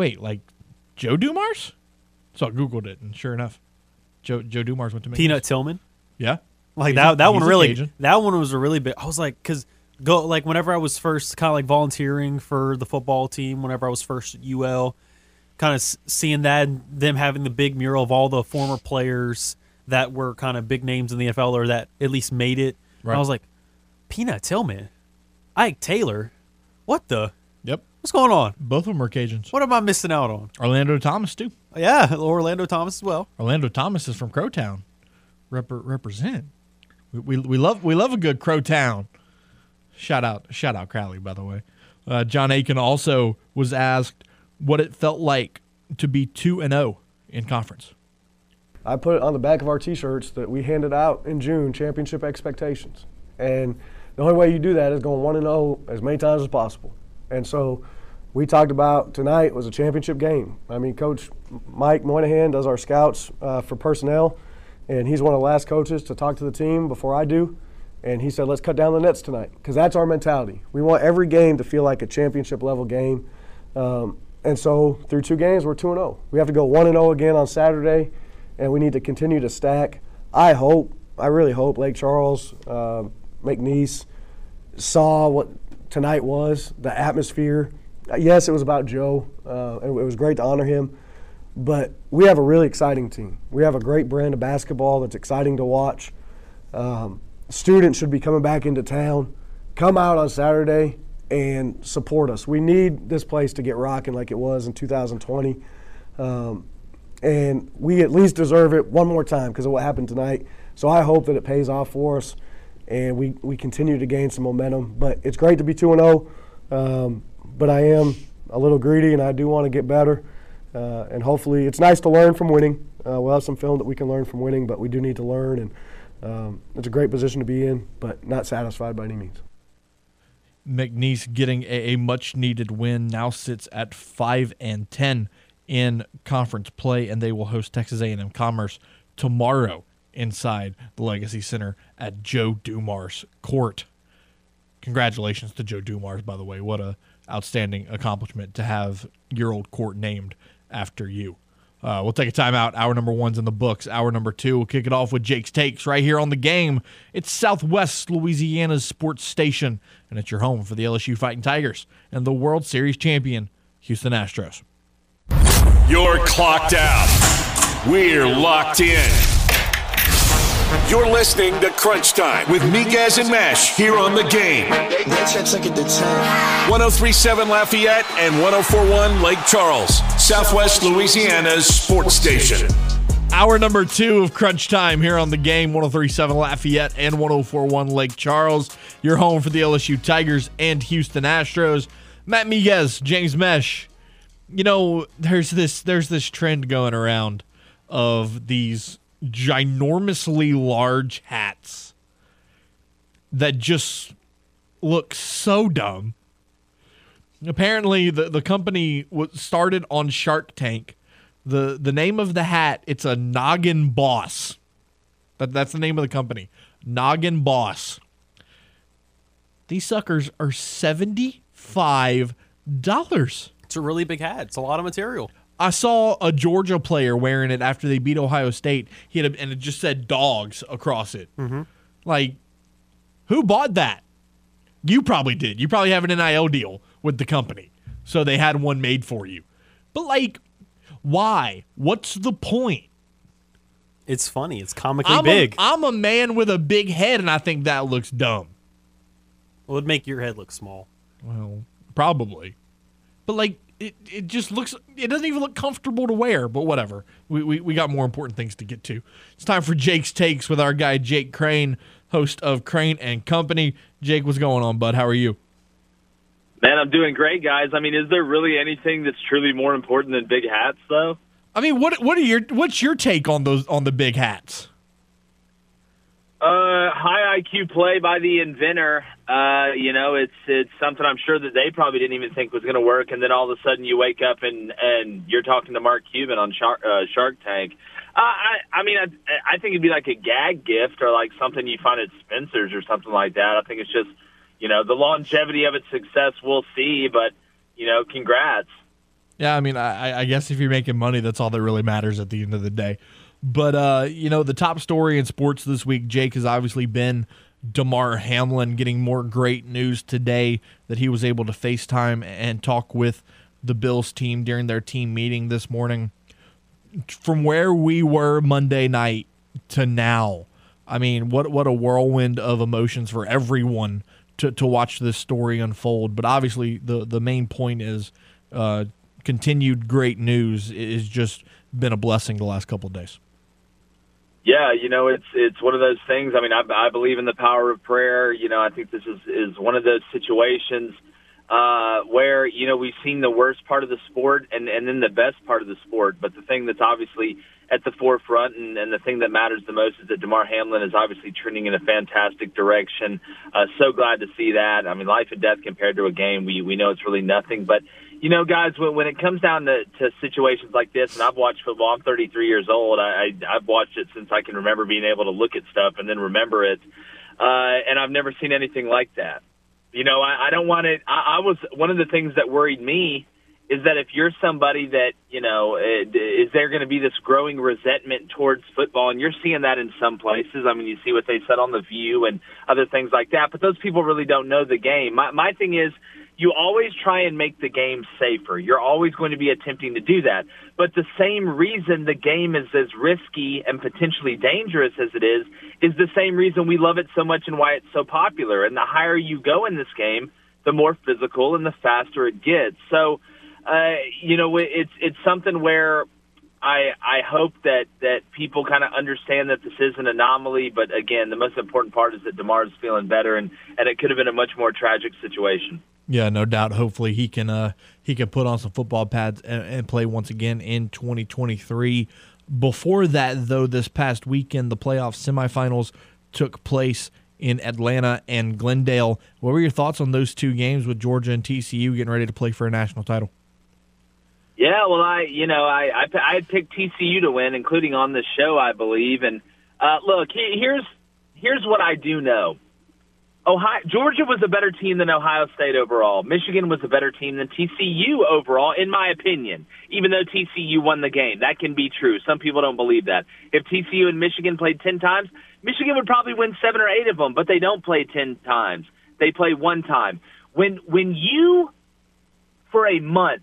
wait, like Joe Dumars? So I googled it, and sure enough, Joe Joe Dumars went to McNeese. Peanut Tillman. yeah, Like that a- that one really Cajun. that one was a really big. I was like, because go like whenever I was first kind of like volunteering for the football team, whenever I was first at UL, kind of seeing that and them having the big mural of all the former players that were kind of big names in the NFL or that at least made it. Right. I was like, Peanut Tillman, Ike Taylor, what the Yep, what's going on? both of them are Cajuns. What am I missing out on? Orlando Thomas too. Yeah, Orlando Thomas as well. Orlando Thomas is from Crowtown. Rep- represent. We, we, we love we love a good Crowtown. Shout out shout out Crowley by the way. Uh, John Aiken also was asked what it felt like to be two and zero in conference. I put it on the back of our T-shirts that we handed out in June, championship expectations. And the only way you do that is going one and zero as many times as possible. And so, we talked about tonight was a championship game. I mean, Coach Mike Moynihan does our scouts uh, for personnel, and he's one of the last coaches to talk to the team before I do. And he said, "Let's cut down the nets tonight because that's our mentality. We want every game to feel like a championship level game." Um, and so, through two games, we're two and zero. We have to go one and zero again on Saturday and we need to continue to stack. I hope, I really hope Lake Charles, uh, McNeese saw what tonight was, the atmosphere. Uh, Yes, it was about Joe, uh, and it was great to honor him, but we have a really exciting team. We have a great brand of basketball that's exciting to watch. Um, students should be coming back into town. Come out on Saturday and support us. We need this place to get rocking like it was in 2020. Um, and we at least deserve it one more time because of what happened tonight. So I hope that it pays off for us, and we, we continue to gain some momentum. But it's great to be two and zero, um, but I am a little greedy, and I do want to get better. Uh, and hopefully, it's nice to learn from winning. Uh, we'll have some film that we can learn from winning, but we do need to learn, and um, it's a great position to be in, but not satisfied by any means. McNeese getting a, a much needed win now sits at five and ten in conference play, and they will host Texas A&M Commerce tomorrow inside the Legacy Center at Joe Dumars Court. Congratulations to Joe Dumars, by the way. What a outstanding accomplishment to have your old court named after you. Uh, we'll take a timeout. Hour number one's in the books. Hour number two, we'll kick it off with Jake's Takes right here on the game. It's Southwest Louisiana's sports station, and it's your home for the LSU Fighting Tigers and the World Series champion, Houston Astros. You're clocked out. We're locked in. You're listening to Crunch Time with Miguez and Mesh here on the game. 1037 Lafayette and 1041 Lake Charles, Southwest Louisiana's sports station. Hour number two of Crunch Time here on the game 1037 Lafayette and 1041 Lake Charles. Your home for the LSU Tigers and Houston Astros. Matt Miguez, James Mesh. You know, there's this there's this trend going around of these ginormously large hats that just look so dumb. Apparently, the, the company was started on Shark Tank. The the name of the hat, it's a Noggin Boss. That, that's the name of the company. Noggin Boss. These suckers are $75. It's a really big hat. It's a lot of material. I saw a Georgia player wearing it after they beat Ohio State. He had a, and it just said dogs across it. Mm-hmm. Like, who bought that? You probably did. You probably have an NIL deal with the company, so they had one made for you. But like, why? What's the point? It's funny. It's comically I'm big. A, I'm a man with a big head, and I think that looks dumb. Well, it'd make your head look small. Well, probably. But like, it, it just looks it doesn't even look comfortable to wear but whatever. We, we, we got more important things to get to. It's time for jake's takes with our guy jake crane host of crane and company. Jake what's going on bud? How are you? Man i'm doing great guys. I mean is there really anything that's truly more important than big hats though? I mean what what are your what's your take on those on the big hats? Uh, high IQ play by the inventor. Uh, you know, it's it's something I'm sure that they probably didn't even think was going to work, and then all of a sudden you wake up and and you're talking to Mark Cuban on Shark, uh, Shark Tank. Uh, I I mean, I I think it'd be like a gag gift or like something you find at Spencer's or something like that. I think it's just you know the longevity of its success we'll see, but you know, congrats. Yeah, I mean, I, I guess if you're making money, that's all that really matters at the end of the day. But uh, you know, the top story in sports this week, Jake, has obviously been Damar Hamlin getting more great news today that he was able to FaceTime and talk with the Bills team during their team meeting this morning. From where we were Monday night to now, I mean, what what a whirlwind of emotions for everyone to, to watch this story unfold. But obviously, the the main point is uh, continued great news is just been a blessing the last couple of days. Yeah, you know, it's it's one of those things. I mean, I, I believe in the power of prayer. You know, I think this is is one of those situations uh, where you know we've seen the worst part of the sport and and then the best part of the sport. But the thing that's obviously at the forefront and, and the thing that matters the most is that Damar Hamlin is obviously trending in a fantastic direction. Uh, so glad to see that. I mean, life and death compared to a game, we we know it's really nothing, but you know, guys, when, when it comes down to, to situations like this, and I've watched football, I'm 33 years old. I, I, I've watched it since I can remember being able to look at stuff and then remember it. Uh, and I've never seen anything like that. You know, I, I don't want to. I, I was one of the things that worried me is that if you're somebody that you know, is there going to be this growing resentment towards football? And you're seeing that in some places. I mean, you see what they said on the View and other things like that. But those people really don't know the game. My my thing is you always try and make the game safer. You're always going to be attempting to do that. But the same reason the game is as risky and potentially dangerous as it is, is the same reason we love it so much and why it's so popular. And the higher you go in this game, the more physical and the faster it gets. So, uh, you know, it's, it's something where I, I hope that, that people kind of understand that this is an anomaly. But again, the most important part is that Damar is feeling better and, and it could have been a much more tragic situation. Yeah, no doubt. Hopefully, he can uh, he can put on some football pads and, and, play once again in 2023. Before that, though, this past weekend, the playoff semifinals took place in Atlanta and Glendale. What were your thoughts on those two games with Georgia and TCU getting ready to play for a national title? Yeah, well, I you know I I, I had picked TCU to win, including on the show, I believe. And uh, look, here's here's what I do know Ohio, Georgia was a better team than Ohio State overall. Michigan was a better team than TCU overall, in my opinion. Even though TCU won the game, that can be true. Some people don't believe that. If TCU and Michigan played ten times, Michigan would probably win seven or eight of them. But they don't play ten times; they play one time. When when you, for a month,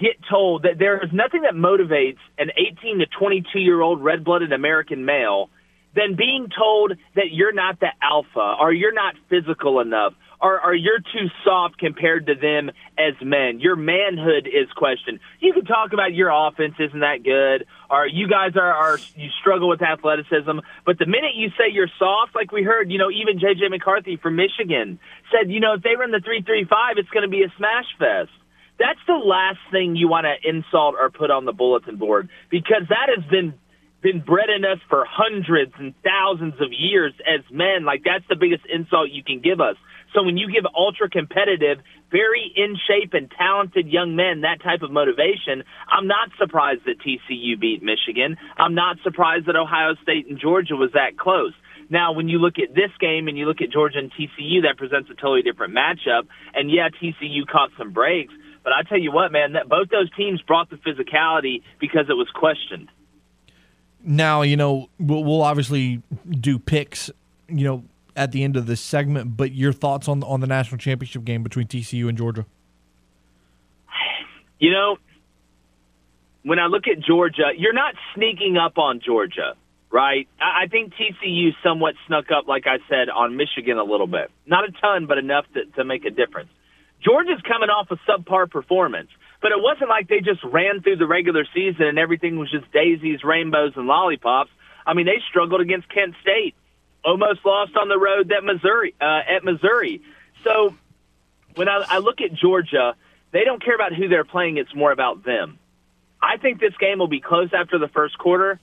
get told that there is nothing that motivates an 18 to 22 year old red blooded American male than being told that you're not the alpha or you're not physical enough or, or you're too soft compared to them as men. Your manhood is questioned. You can talk about your offense isn't that good or you guys are, are you struggle with athleticism, but the minute you say you're soft, like we heard, you know, even JJ McCarthy from Michigan said, you know, if they run the 335, it's going to be a smash fest. That's the last thing you want to insult or put on the bulletin board because that has been been bred in us for hundreds and thousands of years as men. Like that's the biggest insult you can give us. So when you give ultra competitive, very in shape and talented young men that type of motivation, I'm not surprised that TCU beat Michigan. I'm not surprised that Ohio State and Georgia was that close. Now, when you look at this game and you look at Georgia and TCU, that presents a totally different matchup. And yeah, TCU caught some breaks, but I tell you what, man, that both those teams brought the physicality because it was questioned. Now, you know, we'll, we'll obviously do picks, you know, at the end of this segment, but your thoughts on on the national championship game between TCU and Georgia? You know, when I look at Georgia, you're not sneaking up on Georgia, right? I, think TCU somewhat snuck up, like I said, on Michigan a little bit. Not a ton, but enough to, to make a difference. Georgia's coming off a subpar performance. But it wasn't like they just ran through the regular season and everything was just daisies, rainbows, and lollipops. I mean, they struggled against Kent State, almost lost on the road at Missouri. Uh, at Missouri, so when I, I look at Georgia, they don't care about who they're playing; it's more about them. I think this game will be close after the first quarter.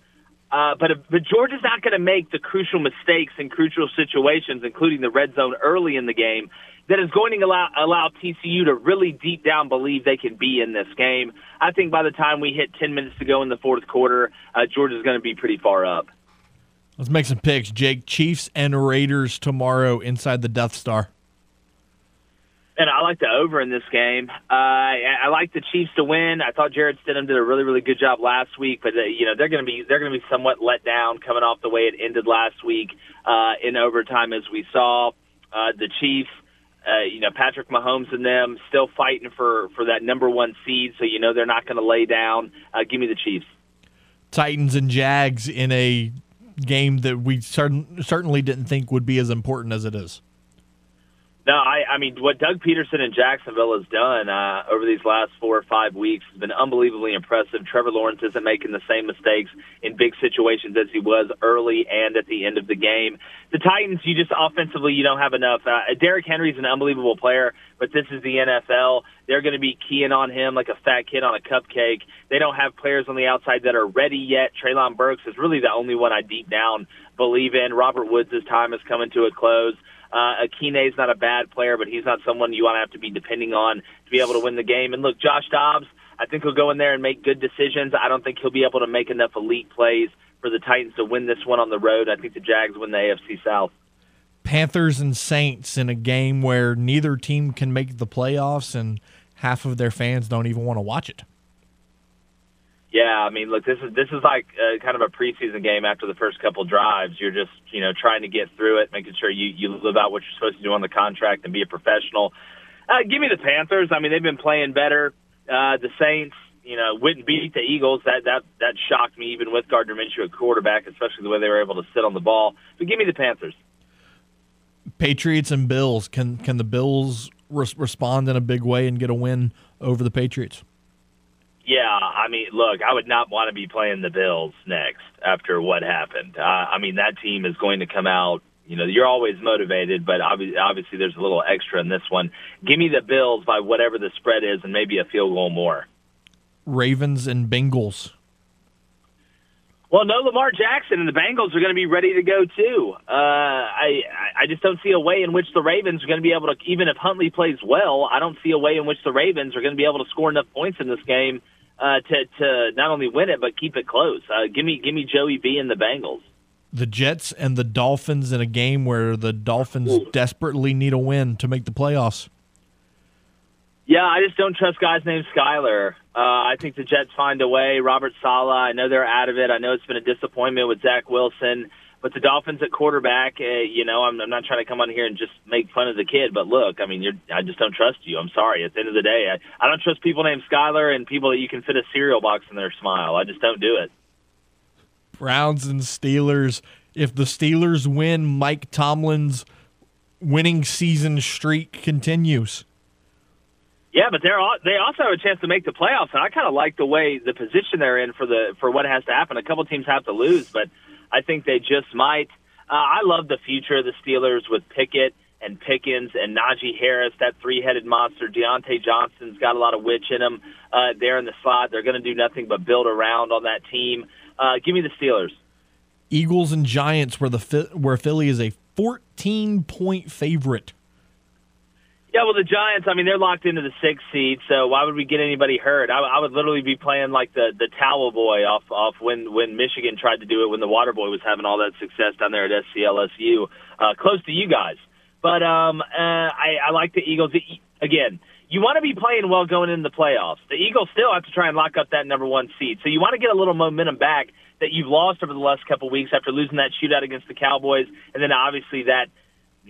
Uh, but, but Georgia's not going to make the crucial mistakes in crucial situations, including the red zone early in the game, that is going to allow, allow TCU to really deep down believe they can be in this game. I think by the time we hit 10 minutes to go in the fourth quarter, uh, Georgia's going to be pretty far up. Let's make some picks, Jake. Chiefs and Raiders tomorrow inside the Death Star. And I like the over in this game. Uh, I, I like the Chiefs to win. I thought Jarrett Stidham did a really, really good job last week, but uh, you know they're going to be they're going to be somewhat let down coming off the way it ended last week uh, in overtime, as we saw. Uh, the Chiefs, uh, you know Patrick Mahomes and them still fighting for for that number one seed, so you know they're not going to lay down. Uh, give me the Chiefs. Titans and Jags in a game that we certain, certainly didn't think would be as important as it is. No, I, I mean what Doug Pederson in Jacksonville has done uh, over these last four or five weeks has been unbelievably impressive. Trevor Lawrence isn't making the same mistakes in big situations as he was early and at the end of the game. The Titans, you just offensively, you don't have enough. Uh, Derrick Henry's an unbelievable player, but this is the NFL. They're going to be keying on him like a fat kid on a cupcake. They don't have players on the outside that are ready yet. Treylon Burks is really the only one I deep down believe in. Robert Woods' time is coming to a close. Uh, is not a bad player, but he's not someone you want to have to be depending on to be able to win the game. And look, Josh Dobbs, I think he'll go in there and make good decisions. I don't think he'll be able to make enough elite plays for the Titans to win this one on the road. I think the Jags win the AFC South. Panthers and Saints in a game where neither team can make the playoffs and half of their fans don't even want to watch it. Yeah, I mean, look, this is this is like uh, kind of a preseason game after the first couple drives. You're just you know trying to get through it, making sure you you live out what you're supposed to do on the contract and be a professional. Uh, give me the Panthers. I mean, they've been playing better. Uh, the Saints, you know, wouldn't beat the Eagles. That that that shocked me, even with Gardner Minshew at quarterback, especially the way they were able to sit on the ball. But give me the Panthers. Patriots and Bills. Can can the Bills res- respond in a big way and get a win over the Patriots? Yeah, I mean, look, I would not want to be playing the Bills next after what happened. Uh, I mean, that team is going to come out. You know, you're always motivated, but obviously, obviously, there's a little extra in this one. Give me the Bills by whatever the spread is, and maybe a field goal more. Ravens and Bengals. Well, no, Lamar Jackson and the Bengals are going to be ready to go too. Uh, I I just don't see a way in which the Ravens are going to be able to, even if Huntley plays well, I don't see a way in which the Ravens are going to be able to score enough points in this game uh, to to not only win it but keep it close. Uh, give me give me Joey B and the Bengals. the Jets and the Dolphins in a game where the Dolphins desperately need a win to make the playoffs. Yeah, I just don't trust guys named Skyler. Uh, I think the Jets find a way. Robert Saleh, I know they're out of it. I know it's been a disappointment with Zach Wilson. But the Dolphins at quarterback, uh, you know, I'm, I'm not trying to come on here and just make fun of the kid, but look, I mean, you're, I just don't trust you. I'm sorry. At the end of the day, I, I don't trust people named Skyler and people that you can fit a cereal box in their smile. I just don't do it. Browns and Steelers. If the Steelers win, Mike Tomlin's winning season streak continues. Yeah, but they're all, they also have a chance to make the playoffs, and I kind of like the way the position they're in for the for what has to happen. A couple teams have to lose, but I think they just might. Uh, I love the future of the Steelers with Pickett and Pickens and Najee Harris, that three-headed monster. Diontae Johnson's got a lot of witch in him uh, there in the slot. They're going to do nothing but build around on that team. Uh, give me the Steelers. Eagles and Giants, where the where Philly is a 14 point favorite. Yeah, well, the Giants. I mean, they're locked into the sixth seed, so why would we get anybody hurt? I, I would literally be playing like the the towel boy off off when when Michigan tried to do it when the water boy was having all that success down there at SCLSU, uh, close to you guys. But um, uh, I, I like the Eagles again. You want to be playing well going into the playoffs. The Eagles still have to try and lock up that number one seed, so you want to get a little momentum back that you've lost over the last couple of weeks after losing that shootout against the Cowboys, and then obviously that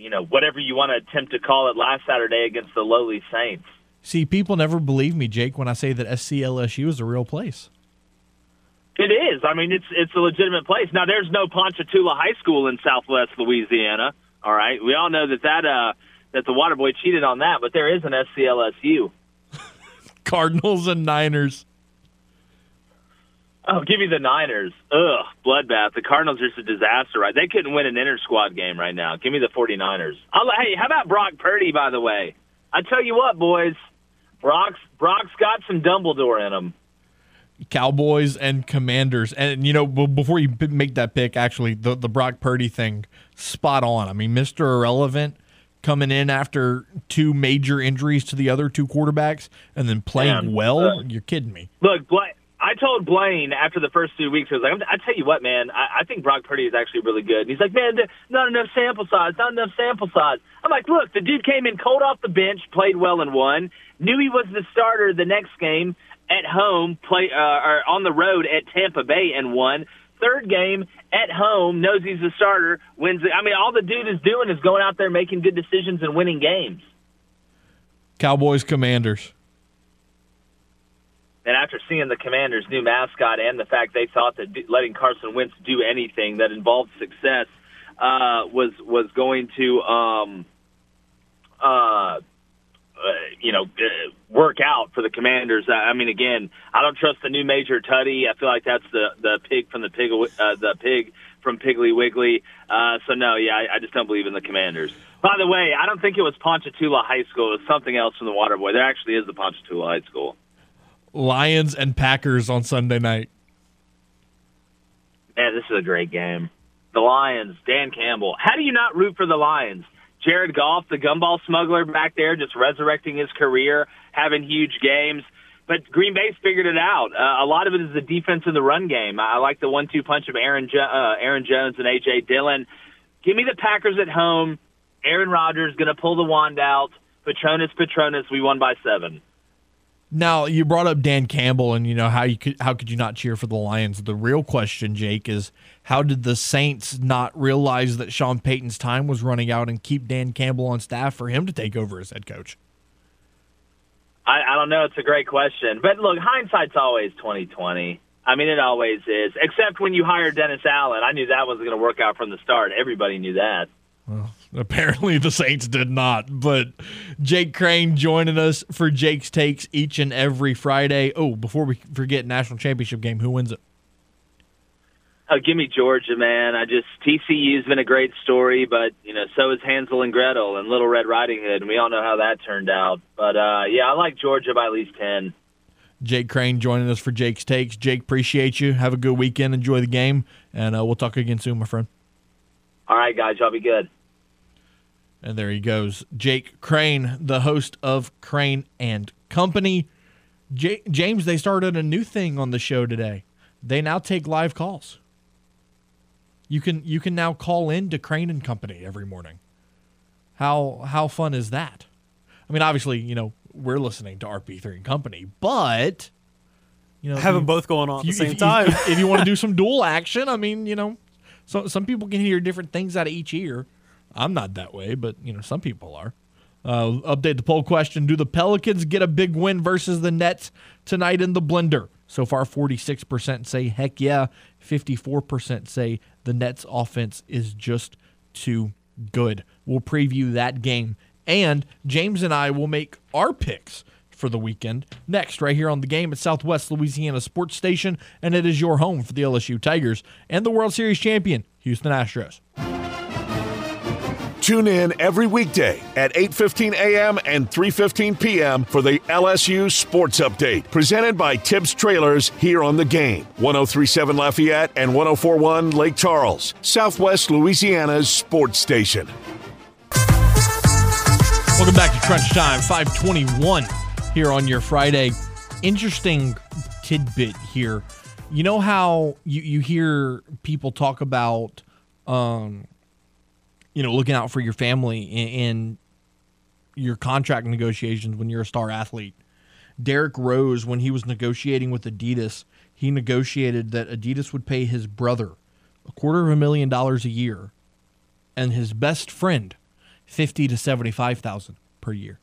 you know whatever you want to attempt to call it last Saturday against the lowly Saints. See, people never believe me, Jake, when I say that SCLSU is a real place. It is. I mean, it's it's a legitimate place. Now, there's no Ponchatoula High School in Southwest Louisiana. All right, we all know that that uh, that the water boy cheated on that, but there is an SCLSU. Cardinals and Niners. Oh, give me the Niners. Ugh, bloodbath. The Cardinals are just a disaster, right? They couldn't win an inter squad game right now. Give me the 49ers. I'll, hey, how about Brock Purdy, by the way? I tell you what, boys, Brock's Brock's got some Dumbledore in him. Cowboys and Commanders, and you know, before you make that pick, actually, the the Brock Purdy thing, spot on. I mean, Mister Irrelevant coming in after two major injuries to the other two quarterbacks, and then playing Man, well. Uh, you're kidding me. Look, Blake, I told Blaine after the first two weeks, I was like, I tell you what, man, I, I think Brock Purdy is actually really good. And he's like, man, not enough sample size, not enough sample size. I'm like, look, the dude came in cold off the bench, played well and won. Knew he was the starter the next game at home, play uh, or on the road at Tampa Bay and won. Third game at home, knows he's the starter, wins. I mean, all the dude is doing is going out there making good decisions and winning games. Cowboys, Commanders. And after seeing the Commanders' new mascot and the fact they thought that letting Carson Wentz do anything that involved success uh, was was going to, um, uh, uh, you know, uh, work out for the Commanders. I mean, again, I don't trust the new Major Tuddy. I feel like that's the the pig from the pig uh, the pig from Piggly Wiggly. Uh, so no, yeah, I, I just don't believe in the Commanders. By the way, I don't think it was Ponchatoula High School. It was something else from the Waterboy. There actually is the Ponchatoula High School. Lions and Packers on Sunday night. Man, this is a great game. The Lions, Dan Campbell. How do you not root for the Lions? Jared Goff, the gumball smuggler back there, just resurrecting his career, having huge games. But Green Bay's figured it out. Uh, a lot of it is the defense in the run game. I like the one-two punch of Aaron jo- uh, Aaron Jones and AJ Dillon. Give me the Packers at home. Aaron Rodgers is going to pull the wand out. Patronus, Patronus. We won by seven. Now you brought up Dan Campbell, and you know how you could how could you not cheer for the Lions? The real question, Jake, is how did the Saints not realize that Sean Payton's time was running out and keep Dan Campbell on staff for him to take over as head coach? I, I don't know. It's a great question, but look, hindsight's always twenty twenty. I mean, it always is. Except when you hired Dennis Allen, I knew that wasn't going to work out from the start. Everybody knew that. Well, apparently the Saints did not. But Jake Crane joining us for Jake's takes each and every Friday. Oh, before we forget national championship game, who wins it? Oh, give me Georgia, man. I just TCU's been a great story, but you know, so is Hansel and Gretel and Little Red Riding Hood, and we all know how that turned out. But uh, yeah, I like Georgia by at least ten. Jake Crane joining us for Jake's takes. Jake, appreciate you. Have a good weekend. Enjoy the game, and uh, we'll talk again soon, my friend. All right, guys, y'all be good. And there he goes. Jake Crane, the host of Crane and Company. J- James, they started a new thing on the show today. They now take live calls. You can you can now call in to Crane and Company every morning. How how fun is that? I mean, obviously, you know, we're listening to RP3 and Company, but you know, Have them both going on at the you- same if time. If, if you want to do some dual action, I mean, you know, so some people can hear different things out of each ear. I'm not that way, but you know, some people are. Uh, update the poll question: Do the Pelicans get a big win versus the Nets tonight in the blender? So far, 46% say heck yeah, 54% say the Nets offense is just too good. We'll preview that game, and James and I will make our picks for the weekend next, right here on the game at Southwest Louisiana Sports Station, and it is your home for the LSU Tigers and the World Series champion Houston Astros. Tune in every weekday at 8:15 a.m. and 3:15 p.m. for the LSU Sports Update, presented by Tibbs Trailers here on the game. 1037 Lafayette and 1041 Lake Charles, Southwest Louisiana's sports station. Welcome back to Crunch Time, 521 here on your Friday. Interesting tidbit here. You know how you, you hear people talk about, um, you know, looking out for your family in, your contract negotiations when you're a star athlete. Derrick Rose, when he was negotiating with Adidas, he negotiated that Adidas would pay his brother a quarter of a million dollars a year and his best friend fifty to seventy-five thousand per year.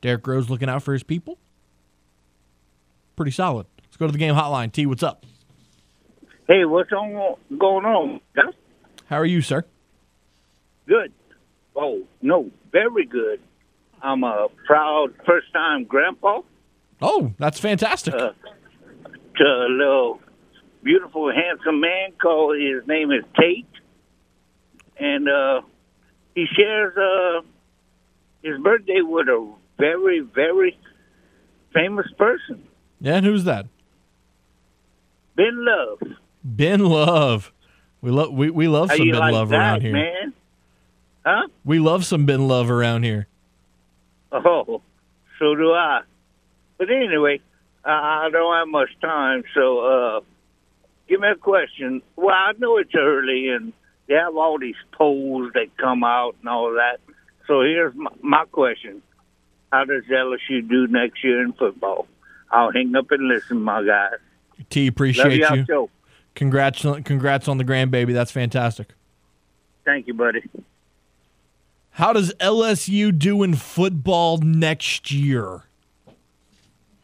Derrick Rose looking out for his people. Pretty solid. Let's go to the game hotline. T, what's up? Hey, what's on going on? Huh? How are you, sir? Good. Oh no, very good. I'm a proud first-time grandpa Oh, that's fantastic. uh, to a little beautiful, handsome man called. His name is Tate, and uh, he shares uh, his birthday with a very, very famous person, yeah, and who's that? Ben Love. Ben Love. We love we, we love How some Ben like Love that, around here. man? Huh? We love some Ben Love around here. Oh, so do I. But anyway, I I don't have much time, so uh, give me a question. Well, I know it's early, and they have all these polls that come out and all that. So here's my, my question: How does LSU do next year in football? I'll hang up and listen, my guys. T, Love appreciate y'all you. show. Congrats on congrats on the grandbaby. That's fantastic. Thank you, buddy. How does LSU do in football next year?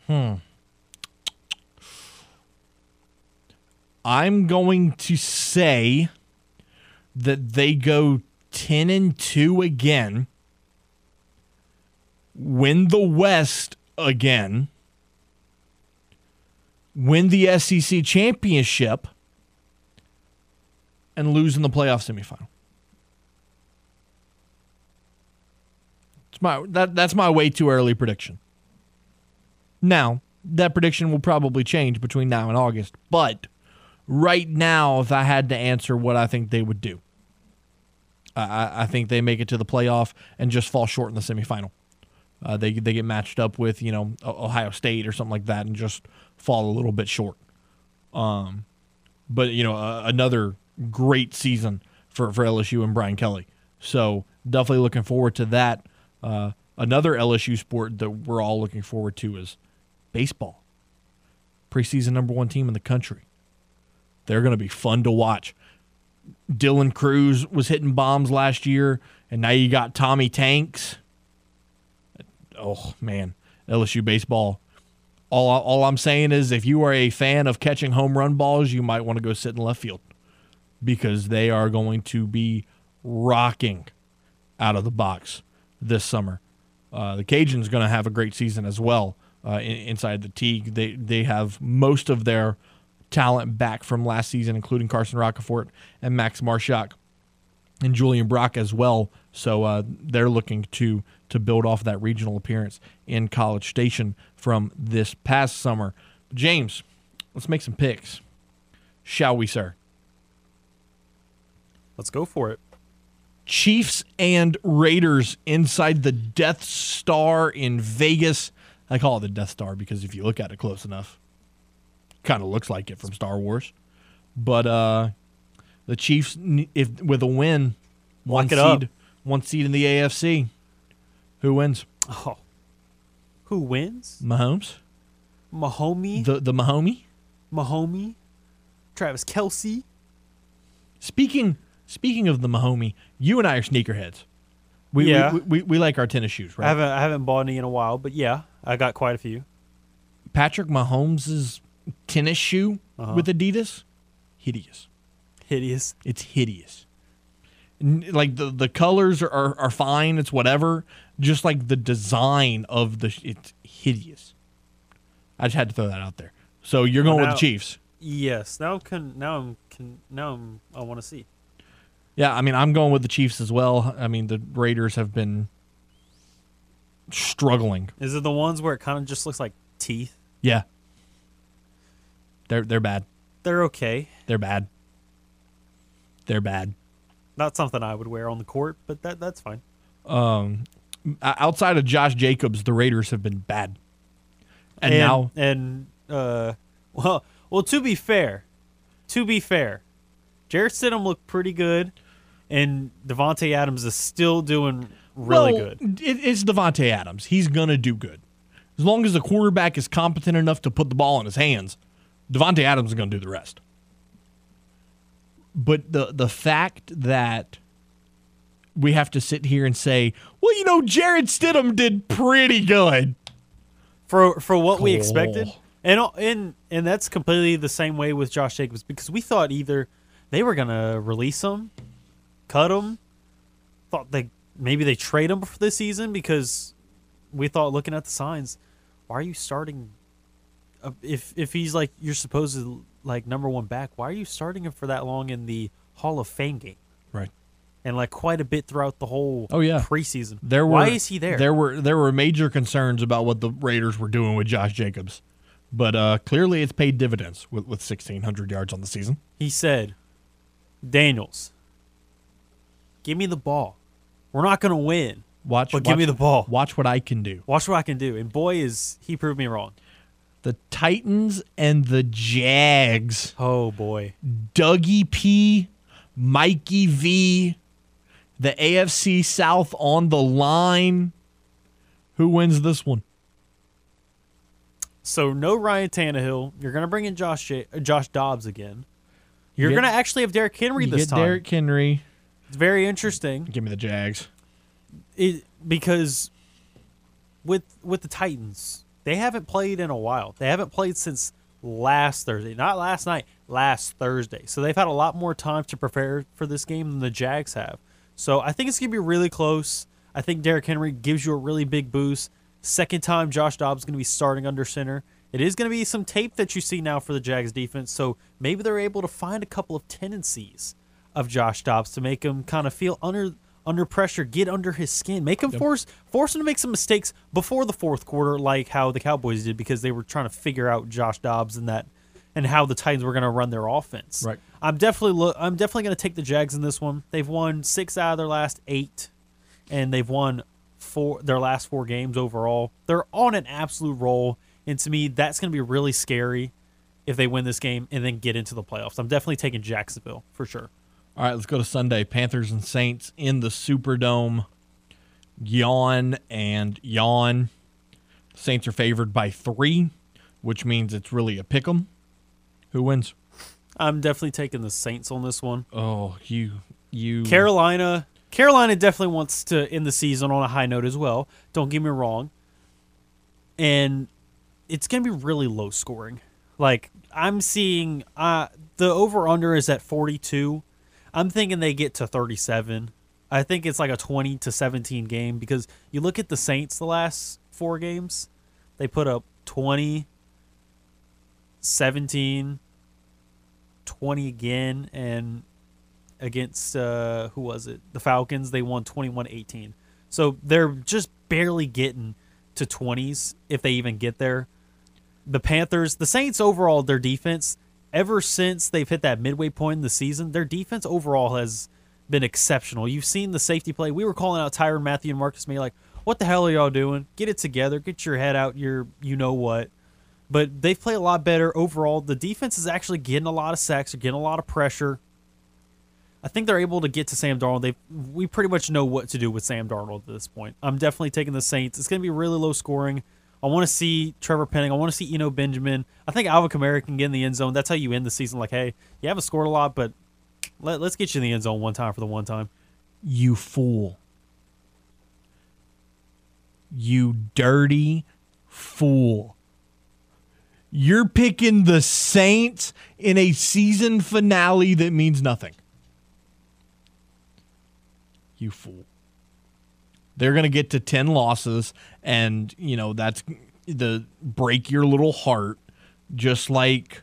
Hmm. I'm going to say that they go 10 and 2 again, win the West again, win the SEC championship, and lose in the playoff semifinal. It's my that that's my way too early prediction. Now, that prediction will probably change between now and August, but right now, if I had to answer what I think they would do, I- I, I think they make it to the playoff and just fall short in the semifinal. Uh, they they get matched up with you know Ohio State or something like that and just fall a little bit short. Um, but you know uh, another great season for for LSU and Brian Kelly. So definitely looking forward to that. Uh, another LSU sport that we're all looking forward to is baseball. Preseason number one team in the country. They're going to be fun to watch. Dylan Crews was hitting bombs last year, and now you got Tommy Tanks. Oh man, LSU baseball. All all I'm saying is, if you are a fan of catching home run balls, you might want to go sit in left field because they are going to be rocking out of the box this summer. Uh, the Cajuns going to have a great season as well uh, in, inside the Teague. They they have most of their talent back from last season, including Carson Roccaforte and Max Marusak and Julian Brock as well. So uh, they're looking to to build off that regional appearance in College Station from this past summer. James, let's make some picks, shall we, sir? Let's go for it. Chiefs and Raiders inside the Death Star in Vegas. I call it the Death Star because if you look at it close enough, kind of looks like it from Star Wars. But uh, The Chiefs, if with a win, one Lock up. seed, one seed in the AFC. Who wins? Oh, who wins? Mahomes, Mahomie, the the Mahomie. Mahomie, Travis Kelce. Speaking speaking of the Mahomie, you and I are sneakerheads. We, Yeah. we, we, we like our tennis shoes, right? I haven't I haven't bought any in a while, but yeah, I got quite a few. Patrick Mahomes' tennis shoe Uh-huh. with Adidas, hideous. Hideous. It's hideous. Like the the colors are, are, are fine. It's whatever. Just like the design of the, it's hideous. I just had to throw that out there. So you're going with Now- the Chiefs. Yes. Now can now I'm can now I'm, I want to see. Yeah, I mean I'm going with the Chiefs as well. I mean the Raiders have been struggling. Is it the ones where it kind of just looks like teeth? Yeah. They're they're bad. They're okay. They're bad. They're bad. Not something I would wear on the court, but that that's fine. Um, outside of Josh Jacobs, the Raiders have been bad. And, now, and uh, well, well. To be fair, to be fair, Jarrett Stidham looked pretty good, and Davante Adams is still doing really well, good. It, it's Davante Adams. He's gonna do good as long as the quarterback is competent enough to put the ball in his hands. Davante Adams is gonna do the rest. But the the fact that we have to sit here and say, well, you know, Jarrett Stidham did pretty good. for for what we expected. And and and that's completely the same way with Josh Jacobs because we thought either they were gonna release him, cut him, thought they maybe they trade him for this season because we thought looking at the signs, why are you starting? uh, If if he's like you're supposed to like number one back, why are you starting him for that long in the Hall of Fame game? And like quite a bit throughout the whole Oh yeah, preseason. There were why is he there? There were there were major concerns about what the Raiders were doing with Josh Jacobs, but uh, clearly it's paid dividends with with sixteen hundred yards on the season. He said, Daniels, give me the ball. We're not going to win. Watch, But give me the ball. Watch what I can do. Watch what I can do. And boy, is he proved me wrong. The Titans and the Jags. Oh boy, Dougie P, Mikey V, the AFC South on the line. Who wins this one? So no Ryan Tannehill. You're going to bring in Josh J- uh, Josh Dobbs again. You're get- going to actually have Derrick Henry You this get time. Derrick Henry. It's very interesting. Give me the Jags. It, because with with the Titans, they haven't played in a while. They haven't played since last Thursday, not last night, last Thursday. So they've had a lot more time to prepare for this game than the Jags have. So I think it's gonna be really close. I think Derrick Henry gives you a really big boost. Second time Josh Dobbs is gonna be starting under center. It is gonna be some tape that you see now for the Jags defense. So maybe they're able to find a couple of tendencies of Josh Dobbs to make him kind of feel under under pressure, get under his skin, make him force force him to make some mistakes before the fourth quarter, like how the Cowboys did, because they were trying to figure out Josh Dobbs and that and how the Titans were going to run their offense. Right. I'm definitely lo- I'm definitely going to take the Jags in this one. They've won six out of their last eight, and they've won four their last four games overall. They're on an absolute roll, and to me, that's going to be really scary if they win this game and then get into the playoffs. I'm definitely taking Jacksonville for sure. All right, let's go to Sunday. Panthers and Saints in the Superdome. Yawn and yawn. Saints are favored by three, which means it's really a pick 'em. Who wins? I'm definitely taking the Saints on this one. Oh, you, you. Carolina, Carolina definitely wants to end the season on a high note as well. Don't get me wrong. And it's going to be really low scoring. Like I'm seeing uh the over under is at 42. I'm thinking they get to 37. I think it's like a 20 to 17 game because you look at the Saints the last 4 games, they put up 20 17 20 again and against uh who was it? The Falcons, they won 21-18. So they're just barely getting to 20s if they even get there. The Panthers, the Saints overall their defense ever since they've hit that midway point in the season, their defense overall has been exceptional. You've seen the safety play. We were calling out Tyrann Mathieu and Marcus Maye like, "What the hell are y'all doing? Get it together. Get your head out your you know what." But they've played a lot better overall. The defense is actually getting a lot of sacks, they're getting a lot of pressure. I think they're able to get to Sam Darnold. They we pretty much know what to do with Sam Darnold at this point. I'm definitely taking the Saints. It's going to be really low scoring. I want to see Trevor Penning. I want to see Eno Benjamin. I think Alvin Kamara can get in the end zone. That's how you end the season. Like, hey, you haven't scored a lot, but let, let's get you in the end zone one time for the one time. You fool. You dirty fool. You're picking the Saints in a season finale that means nothing. You fool. They're going to get to 10 losses, and, you know, that's the break your little heart, just like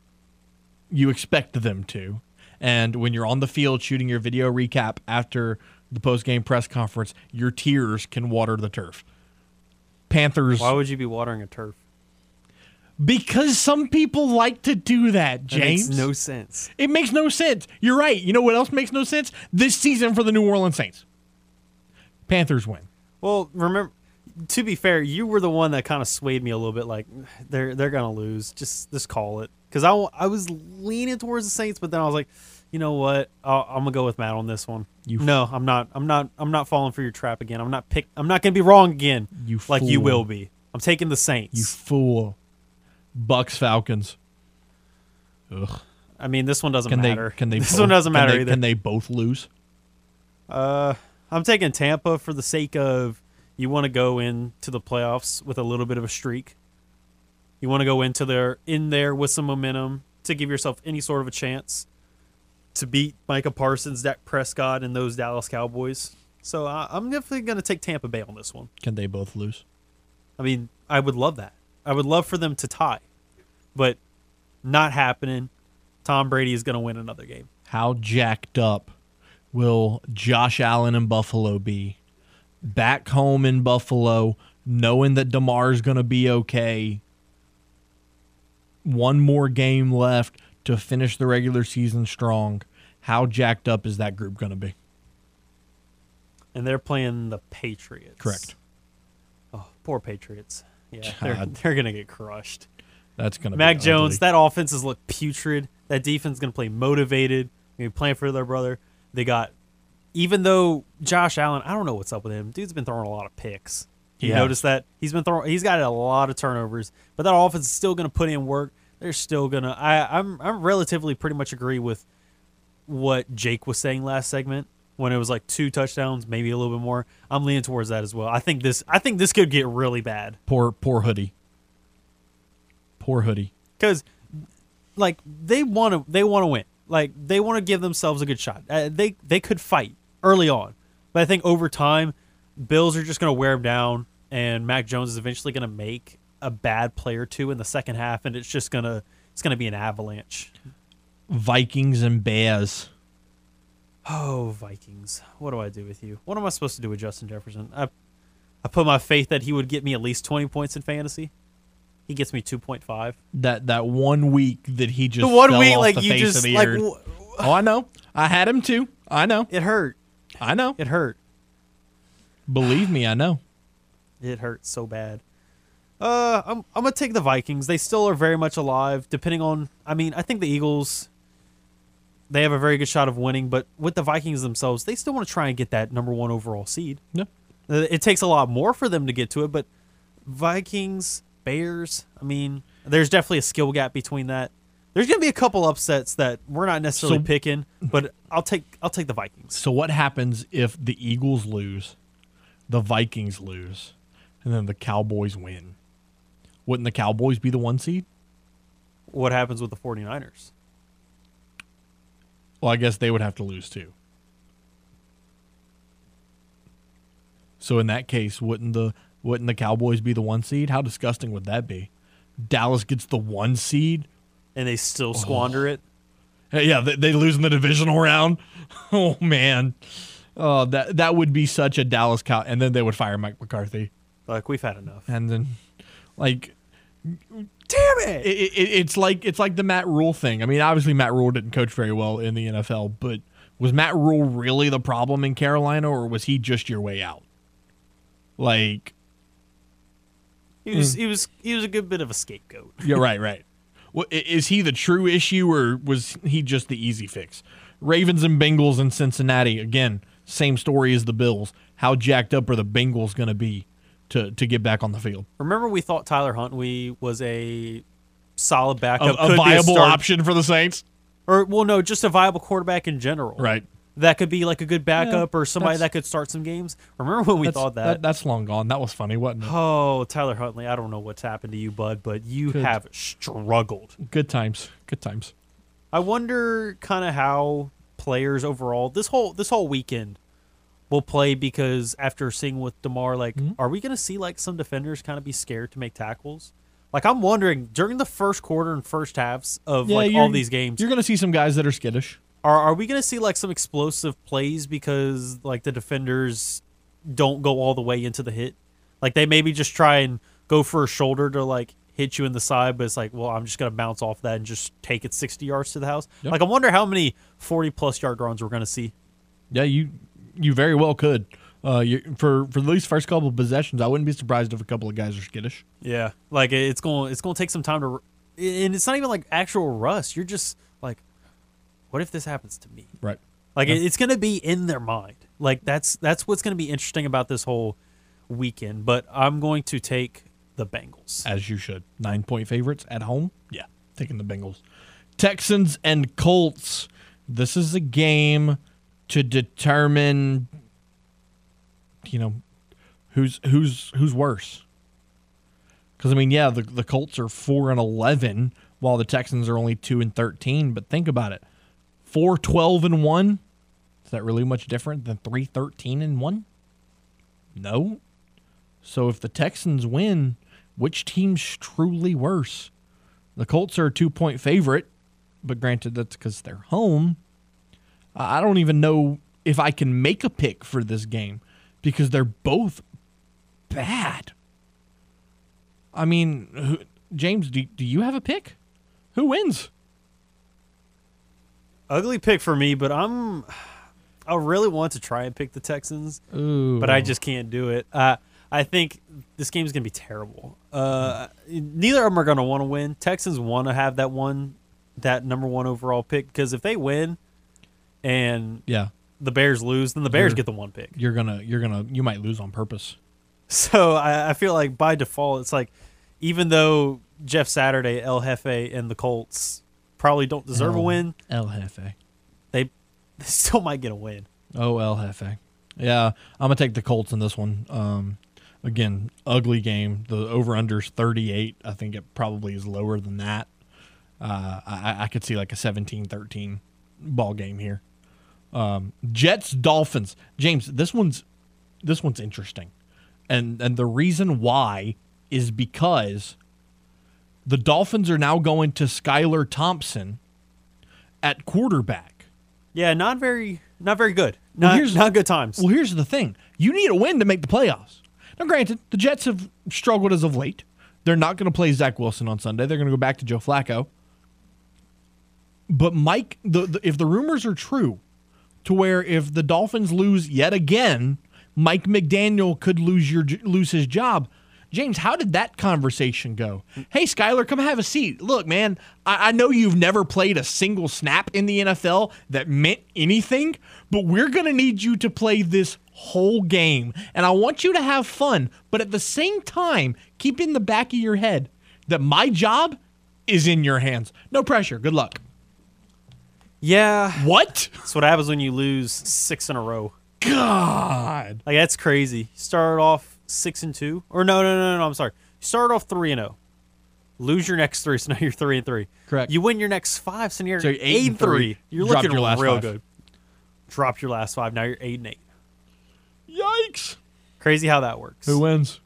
you expect them to. And when you're on the field shooting your video recap after the post game press conference, your tears can water the turf. Panthers. Why would you be watering a turf? Because some people like to do that, That James. makes no sense. It makes no sense. You're right. You know what else makes no sense? This season for the New Orleans Saints. Panthers win. Well, remember, to be fair, you were the one that kind of swayed me a little bit. Like they're they're gonna lose. Just just call it. Because I, I was leaning towards the Saints, but then I was like, you know what? I'll, I'm gonna go with Matt on this one. You no, I'm not. I'm not. I'm not falling for your trap again. I'm not pick. I'm not gonna be wrong again. You like you will be. I'm taking the Saints. You fool. Bucks Falcons. Ugh. I mean, this one doesn't Can matter. they? Can they? This both- one doesn't can matter they- either. Can they both lose? Uh, I'm taking Tampa for the sake of you want to go into the playoffs with a little bit of a streak. You want to go into there in there with some momentum to give yourself any sort of a chance to beat Micah Parsons, Dak Prescott, and those Dallas Cowboys. So uh, I'm definitely going to take Tampa Bay on this one. Can they both lose? I mean, I would love that. I would love for them to tie, but not happening. Tom Brady is going to win another game. How jacked up will Josh Allen and Buffalo be? Back home in Buffalo, knowing that Damar's going to be okay. One more game left to finish the regular season strong. How jacked up is that group going to be? And they're playing the Patriots. Correct. Oh, poor Patriots. Yeah, they're, they're going to get crushed. That's going to Mac Jones, that offense has looked putrid. That defense is going to play motivated. Maybe playing for their brother. They got, even though Josh Allen, I don't know what's up with him. Dude's been throwing a lot of picks. You Yeah. notice that he's been throwing. He's got a lot of turnovers, but that offense is still going to put in work. They're still going to. I I'm I'm relatively pretty much agree with what Jake was saying last segment when it was like two touchdowns, maybe a little bit more. I'm leaning towards that as well. I think this. I think this could get really bad. Poor, poor hoodie. Poor hoodie. because like they want to they want to win like they want to give themselves a good shot uh, they they could fight early on but i think over time bills are just going to wear them down and mac jones is eventually going to make a bad play or two in the second half and it's just going to it's going to be an avalanche Vikings and Bears. Oh vikings what do i do with you what am i supposed to do with justin jefferson i i put my faith that he would get me at least 20 points in fantasy he gets me 2.5 That that one week that he just The one week, like, you just, like, w- oh, I know. I had him too. I know. it hurt I know. it hurt Believe me, I know. It hurts so bad. Uh, I'm I'm gonna take the Vikings. They still are very much alive. Depending on, I mean, I think the Eagles. They have a very good shot of winning, but with the Vikings themselves, they still want to try and get that number one overall seed. Yeah. Uh, It takes a lot more for them to get to it, but Vikings, Bears. I mean, there's definitely a skill gap between that. There's gonna be a couple upsets that we're not necessarily So- picking, but I'll take I'll take the Vikings. So what happens if the Eagles lose, the Vikings lose, and then the Cowboys win? Wouldn't the Cowboys be the one seed? What happens with the 49ers? Well, I guess they would have to lose too. So in that case, wouldn't the wouldn't the Cowboys be the one seed? How disgusting would that be? Dallas gets the one seed. And they still oh. squander it. Hey, Yeah, they, they lose in the divisional round. Oh man, oh that that would be such a Dallas cow. And then they would fire Mike McCarthy. Like we've had enough. And then, like, Damn it, it, it's like it's like the Matt Rhule thing. I mean, obviously Matt Rhule didn't coach very well in the NFL, but was Matt Rhule really the problem in Carolina, or was he just your way out? Like, He was mm. he was he was a good bit of a scapegoat. yeah, right, right. Well, is he the true issue, or was he just the easy fix? Ravens and Bengals in Cincinnati. Again, same story as the Bills. How jacked up are the Bengals going to be to to get back on the field? Remember, we thought Tyler Huntley was a solid backup, a could be viable start- option for the Saints, or well, no, just a viable quarterback in general. right? That could be like a good backup or somebody that could start some games. Remember when we That's- thought that? That's long gone. That was funny, wasn't it? Oh, Tyler Huntley, I don't know what's happened to you, bud, but you Good. have struggled. Good times. Good times. I wonder kind of how players overall this whole this whole weekend will play because after seeing with Damar, like, Mm-hmm. are we going to see like some defenders kind of be scared to make tackles? Like, I'm wondering during the first quarter and first halves of like all these games, You're going to see some guys that are skittish. are are we going to see like some explosive plays because like the defenders don't go all the way into the hit? Like they maybe just try and go for a shoulder to like hit you in the side, but it's like, well, I'm just going to bounce off that and just take it 60 yards to the house. Yep. Like I wonder how many 40 plus yard runs we're going to see. Yeah, you you very well could. Uh, you, for for these first couple of possessions, I wouldn't be surprised if a couple of guys are skittish. Yeah, like it's going it's going to take some time to, and it's not even like actual rust. You're just like, what if this happens to me? Right. Like Yeah. it it's going to be in their mind. Like that's that's what's going to be interesting about this whole weekend. But I'm going to take the Bengals. As you should. Nine point favorites at home. Yeah, taking the Bengals. Texans and Colts. This is a game to determine, you know, who's who's who's worse. Because I mean, yeah, the the Colts are four and eleven, while the Texans are only two and thirteen. But think about it: four, 12 and one. Is that really much different than three, 13 and one? No. So if the Texans win, which team's truly worse? The Colts are a two point favorite, but granted, that's because they're home. I don't even know if I can make a pick for this game because they're both bad. I mean, who, James, do, do you have a pick? Who wins? Ugly pick for me, but I'm I really want to try and pick the Texans, Ooh. but I just can't do it. Uh, I think this game's gonna be terrible. Uh, neither of them are gonna want to win. Texans want to have that one, that number one overall pick because if they win, and Yeah. the Bears lose, then the Bears You're- get the one pick. You're gonna, you're gonna, you might lose on purpose. So I, I feel like by default, it's like even though Jeff Saturday, El Jefe, and the Colts probably don't deserve a win, El Jefe. they, they still might get a win. Oh, El Jefe. Yeah, I'm gonna take the Colts in this one. Um, again, ugly game. The over unders 38. I think it probably is lower than that. Uh, I, I could see like a 17-13 ball game here. Um, Jets Dolphins. James, this one's this one's interesting, and and the reason why is because the Dolphins are now going to Skylar Thompson at quarterback. Yeah, not very, not very good. Well, Not, here's- not good times. Well, here's the thing: you need a win to make the playoffs. Now, granted, the Jets have struggled as of late. They're not going to play Zach Wilson on Sunday. They're going to go back to Joe Flacco. But Mike, the, the, if the rumors are true, to where if the Dolphins lose yet again, Mike McDaniel could lose your lose his job. James, how did that conversation go? Hey, Skylar, come have a seat. Look, man, I, I know you've never played a single snap in the NFL that meant anything, but we're going to need you to play this whole game. And I want you to have fun, but at the same time, keep in the back of your head that my job is in your hands. No pressure. Good luck. Yeah. What? That's what happens when you lose six in a row. God. Like that's crazy. Start off six and two, or no, no, no, no. I'm sorry. Start off three and zero. Lose your next three, so now you're three and three. Correct. You win your next five, so now you're So you're eight, and three. You're Dropped looking your last real five. good. Dropped your last five. Now you're eight and eight. Yikes. Crazy how that works. Who wins?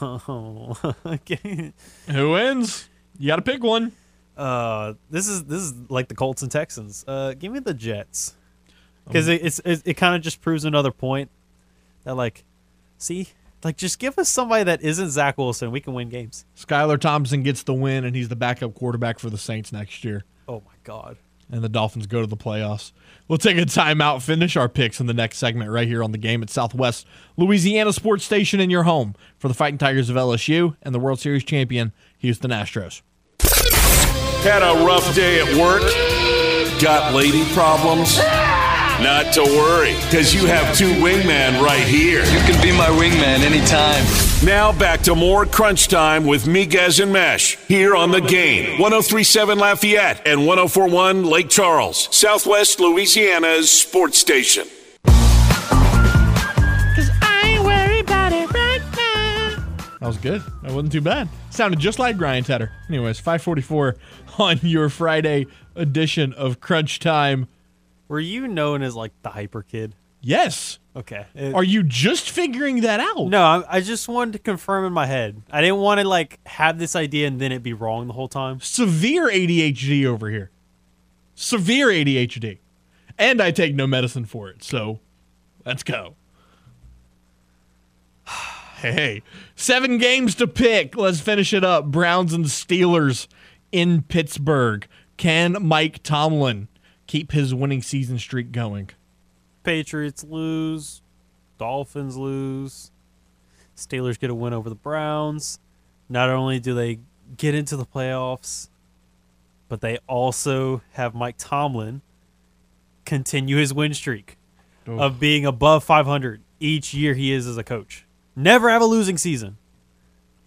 Oh, okay. Who wins? You got to pick one. Uh, this is this is like the Colts and Texans. Uh, give me the Jets because Um, it, it's it, it kind of just proves another point that like, see, like just give us somebody that isn't Zach Wilson, we can win games. Skylar Thompson gets the win, and he's the backup quarterback for the Saints next year. Oh my God. And the Dolphins go to the playoffs. We'll take a timeout, finish our picks in the next segment right here on the game at Southwest Louisiana Sports Station in your home for the Fighting Tigers of LSU and the World Series champion Houston Astros. Had a rough day at work? Got lady problems? Not to worry, because you have two wingmen right here. You can be my wingman anytime. Now back to more crunch time with Miguez and Mesh here on the game. 1037 Lafayette and 1041 Lake Charles, Southwest Louisiana's sports station. That was good. That wasn't too bad. Sounded just like Ryan Tedder. Anyways, 544 on your Friday edition of Crunch Time. Were you known as like the hyper kid? Yes. Okay. It- Are you just figuring that out? No, I, I just wanted to confirm in my head. I didn't want to like have this idea and then it be wrong the whole time. Severe ADHD over here. Severe ADHD. And I take no medicine for it. So let's go. Hey, seven games to pick. Let's finish it up. Browns and Steelers in Pittsburgh. Can Mike Tomlin keep his winning season streak going? Patriots lose, Dolphins lose, Steelers get a win over the Browns. Not only do they get into the playoffs, but they also have Mike Tomlin continue his win streak Oof. of being above 500 each year he is as a coach. Never have a losing season.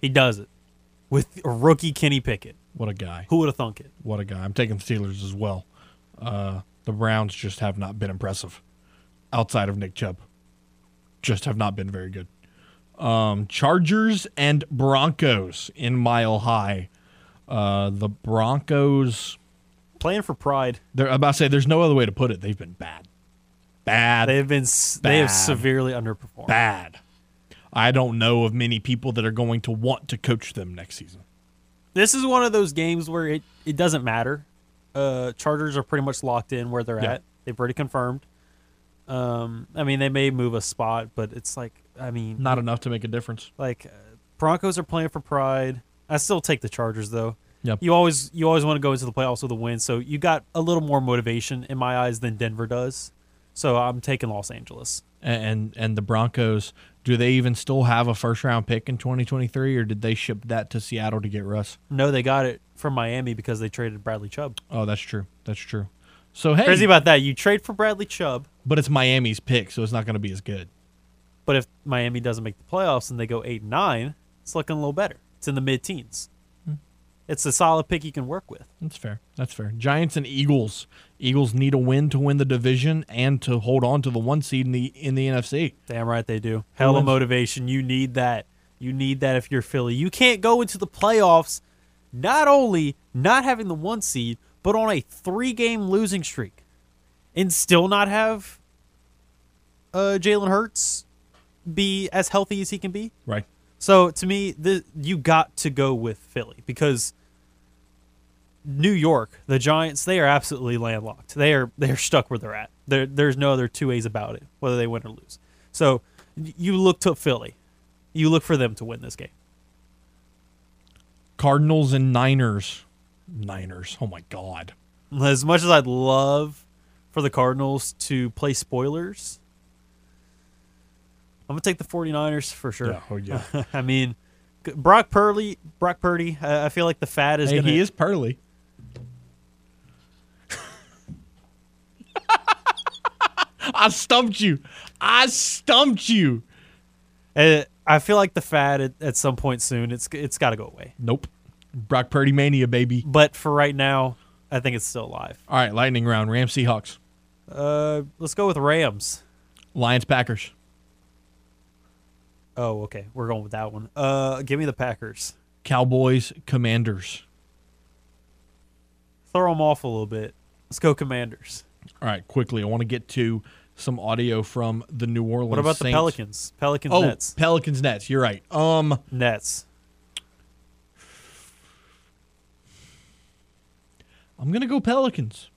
He does it with rookie Kenny Pickett. What a guy. Who would have thunk it? What a guy. I'm taking the Steelers as well. Uh, the Browns just have not been impressive outside of Nick Chubb. Just have not been very good. Um, Chargers and Broncos in Mile High. Uh, the Broncos playing for pride. They're I'm about to say there's no other way to put it. They've been bad, bad. They've been s- they have severely underperformed. bad. I don't know of many people that are going to want to coach them next season. This is one of those games where it, it doesn't matter. Uh, Chargers are pretty much locked in where they're Yeah. at. They've already confirmed. Um, I mean, they may move a spot, but it's like, I mean, Not enough to make a difference. like uh, Broncos are playing for pride. I still take the Chargers though. Yep. You always you always want to go into the playoffs with a win, so you got a little more motivation in my eyes than Denver does. So I'm taking Los Angeles. And and the Broncos, do they even still have a first round pick in 2023, or did they ship that to Seattle to get Russ? No, they got it from Miami because they traded Bradley Chubb. Oh, that's true. That's true. So hey, Crazy about that. You trade for Bradley Chubb, but it's Miami's pick, so it's not going to be as good. but if Miami doesn't make the playoffs and they go eight and nine, it's looking a little better. It's in the mid teens. It's a solid pick you can work with. That's fair. That's fair. Giants and Eagles. Eagles need a win to win the division and to hold on to the one seed in the in the NFC. Damn right they do. Hell of motivation. You need that. You need that if you're Philly. You can't go into the playoffs not only not having the one seed, but on a three game losing streak and still not have uh, Jalen Hurts be as healthy as he can be. Right. So to me, the you got to go with Philly because New York, the Giants, they are absolutely landlocked. They are they are stuck where they're at. There there's no other two ways about it, whether they win or lose. So you look to Philly. You look for them to win this game. Cardinals and Niners. Niners. Oh my God. As much as I'd love for the Cardinals to play spoilers, I'm gonna take the 49ers for sure. Yeah, oh, yeah. I mean, Brock Purdy, Brock Purdy. I I feel like the fat is Hey, gonna. he is Pearly. I stumped you. I stumped you. Uh, I feel like the fad at, at some point soon. It's it's got to go away. Nope. Brock Purdy mania, baby. But for right now, I think it's still alive. All right, lightning round. Rams Seahawks. Uh, let's go with Rams. Lions Packers. Oh, okay, we're going with that one. Uh, give me the Packers. Cowboys Commanders. Throw them off a little bit. Let's go Commanders. All right, quickly. I want to get to some audio from the New Orleans. What about the Pelicans? Pelicans Oh, Nets. Pelicans Nets. You're right. Um, Nets. I'm gonna go Pelicans.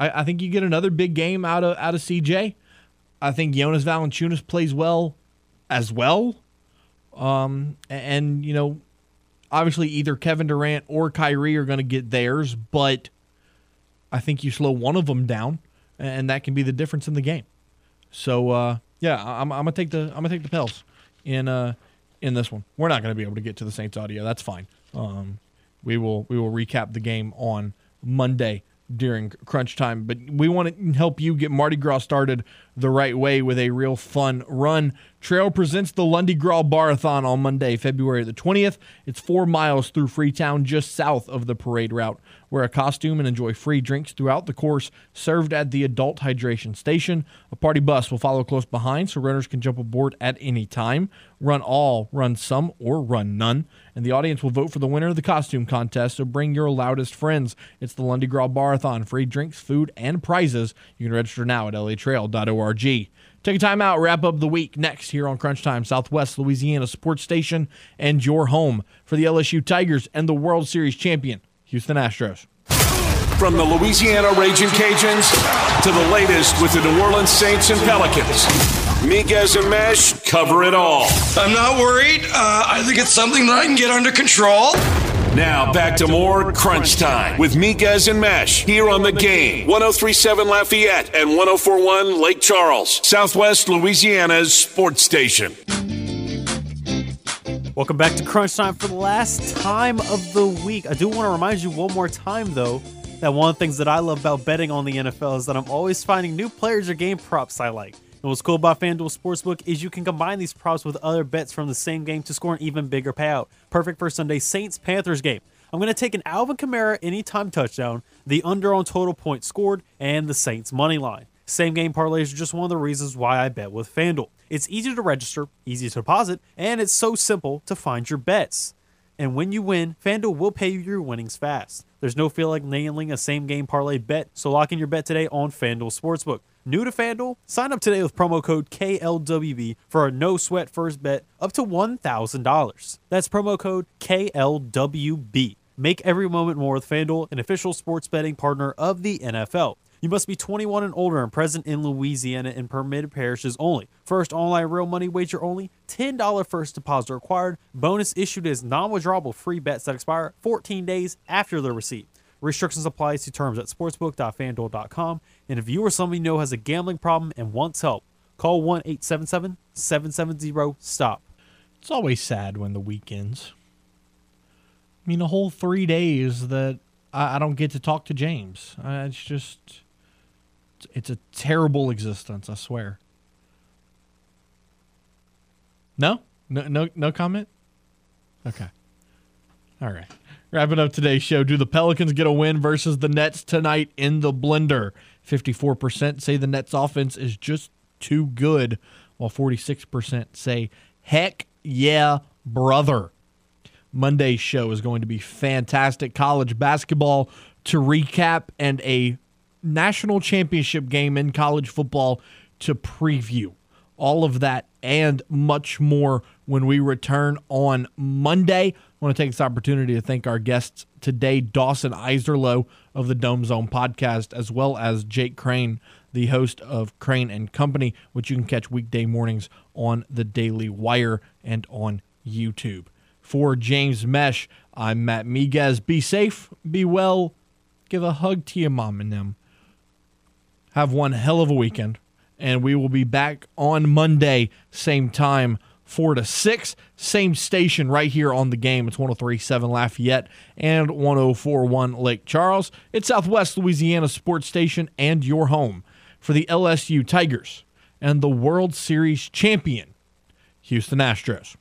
I, I think you get another big game out of out of CJ. I think Jonas Valanciunas plays well as well. Um, and you know, obviously either Kevin Durant or Kyrie are going to get theirs, but I think you slow one of them down, and that can be the difference in the game. So uh, yeah, I'm, I'm gonna take the I'm gonna take the Pels in uh in this one. We're not gonna be able to get to the Saints audio. That's fine. Um, we will we will recap the game on Monday during crunch time. But we want to help you get Mardi Gras started the right way with a real fun run. Trail presents the Lundi Gras Barathon on Monday, February the 20th. It's four miles through Freetown, just south of the parade route. Wear a costume and enjoy free drinks throughout the course, served at the adult hydration station. A party bus will follow close behind so runners can jump aboard at any time. Run all, run some, or run none. And the audience will vote for the winner of the costume contest, so bring your loudest friends. It's the Lundi Gras Barathon. Free drinks, food, and prizes. You can register now at latrail.org. Take a time out, wrap up the week next here on Crunch Time, Southwest Louisiana Sports Station, and your home for the LSU Tigers and the World Series champion, Houston Astros. From the Louisiana Raging Cajuns to the latest with the New Orleans Saints and Pelicans. Miguez and Mesh cover it all. I'm not worried. Uh, I think it's something that I can get under control. Now back to more Crunch Time with Miguez and Mesh here on the game. 1037 Lafayette and 1041 Lake Charles, Southwest Louisiana's sports station. Welcome back to Crunch Time for the last time of the week. I do want to remind you one more time, though, that one of the things that I love about betting on the NFL is that I'm always finding new players or game props I like. And what's cool about FanDuel Sportsbook is you can combine these props with other bets from the same game to score an even bigger payout. Perfect for Sunday Saints Panthers game. I'm going to take an Alvin Kamara anytime touchdown, the under on total points scored, and the Saints money line. Same game parlays are just one of the reasons why I bet with FanDuel. It's easy to register, easy to deposit, and it's so simple to find your bets. And when you win, FanDuel will pay you your winnings fast. There's no feel like nailing a same game parlay bet, so lock in your bet today on FanDuel Sportsbook. New to FanDuel? Sign up today with promo code KLWB for a no sweat first bet up to $1,000. That's promo code KLWB. Make every moment more with FanDuel, an official sports betting partner of the NFL. You must be 21 and older and present in Louisiana in permitted parishes only. First online real money wager only. $10 first deposit required. Bonus issued as non-withdrawable free bets that expire 14 days after the receipt. Restrictions apply to terms at sportsbook.fanduel.com. And if you or somebody you know has a gambling problem and wants help, call 1 877 770 STOP. It's always sad when the weekends. I mean, a whole three days that I, I don't get to talk to James. It's just, it's a terrible existence. I swear. No, no, no, no comment. Okay. All right. Wrapping up today's show. Do the Pelicans get a win versus the Nets tonight in the blender? 54% say the Nets offense is just too good, while 46% say, heck yeah, brother. Monday's show is going to be fantastic. College basketball to recap and a national championship game in college football to preview. All of that and much more when we return on Monday. I want to take this opportunity to thank our guests today, Dawson Iserloh of the Dome Zone podcast, as well as Jake Crane, the host of Crane and Company, which you can catch weekday mornings on the Daily Wire and on YouTube. For James Mesh, I'm Matt Miguez. Be safe, be well, give a hug to your mom and them. Have one hell of a weekend, and we will be back on Monday, same time, 4 to 6, same station right here on the game. It's 1037 Lafayette and 1041 Lake Charles. It's Southwest Louisiana Sports Station and your home for the LSU Tigers and the World Series champion, Houston Astros.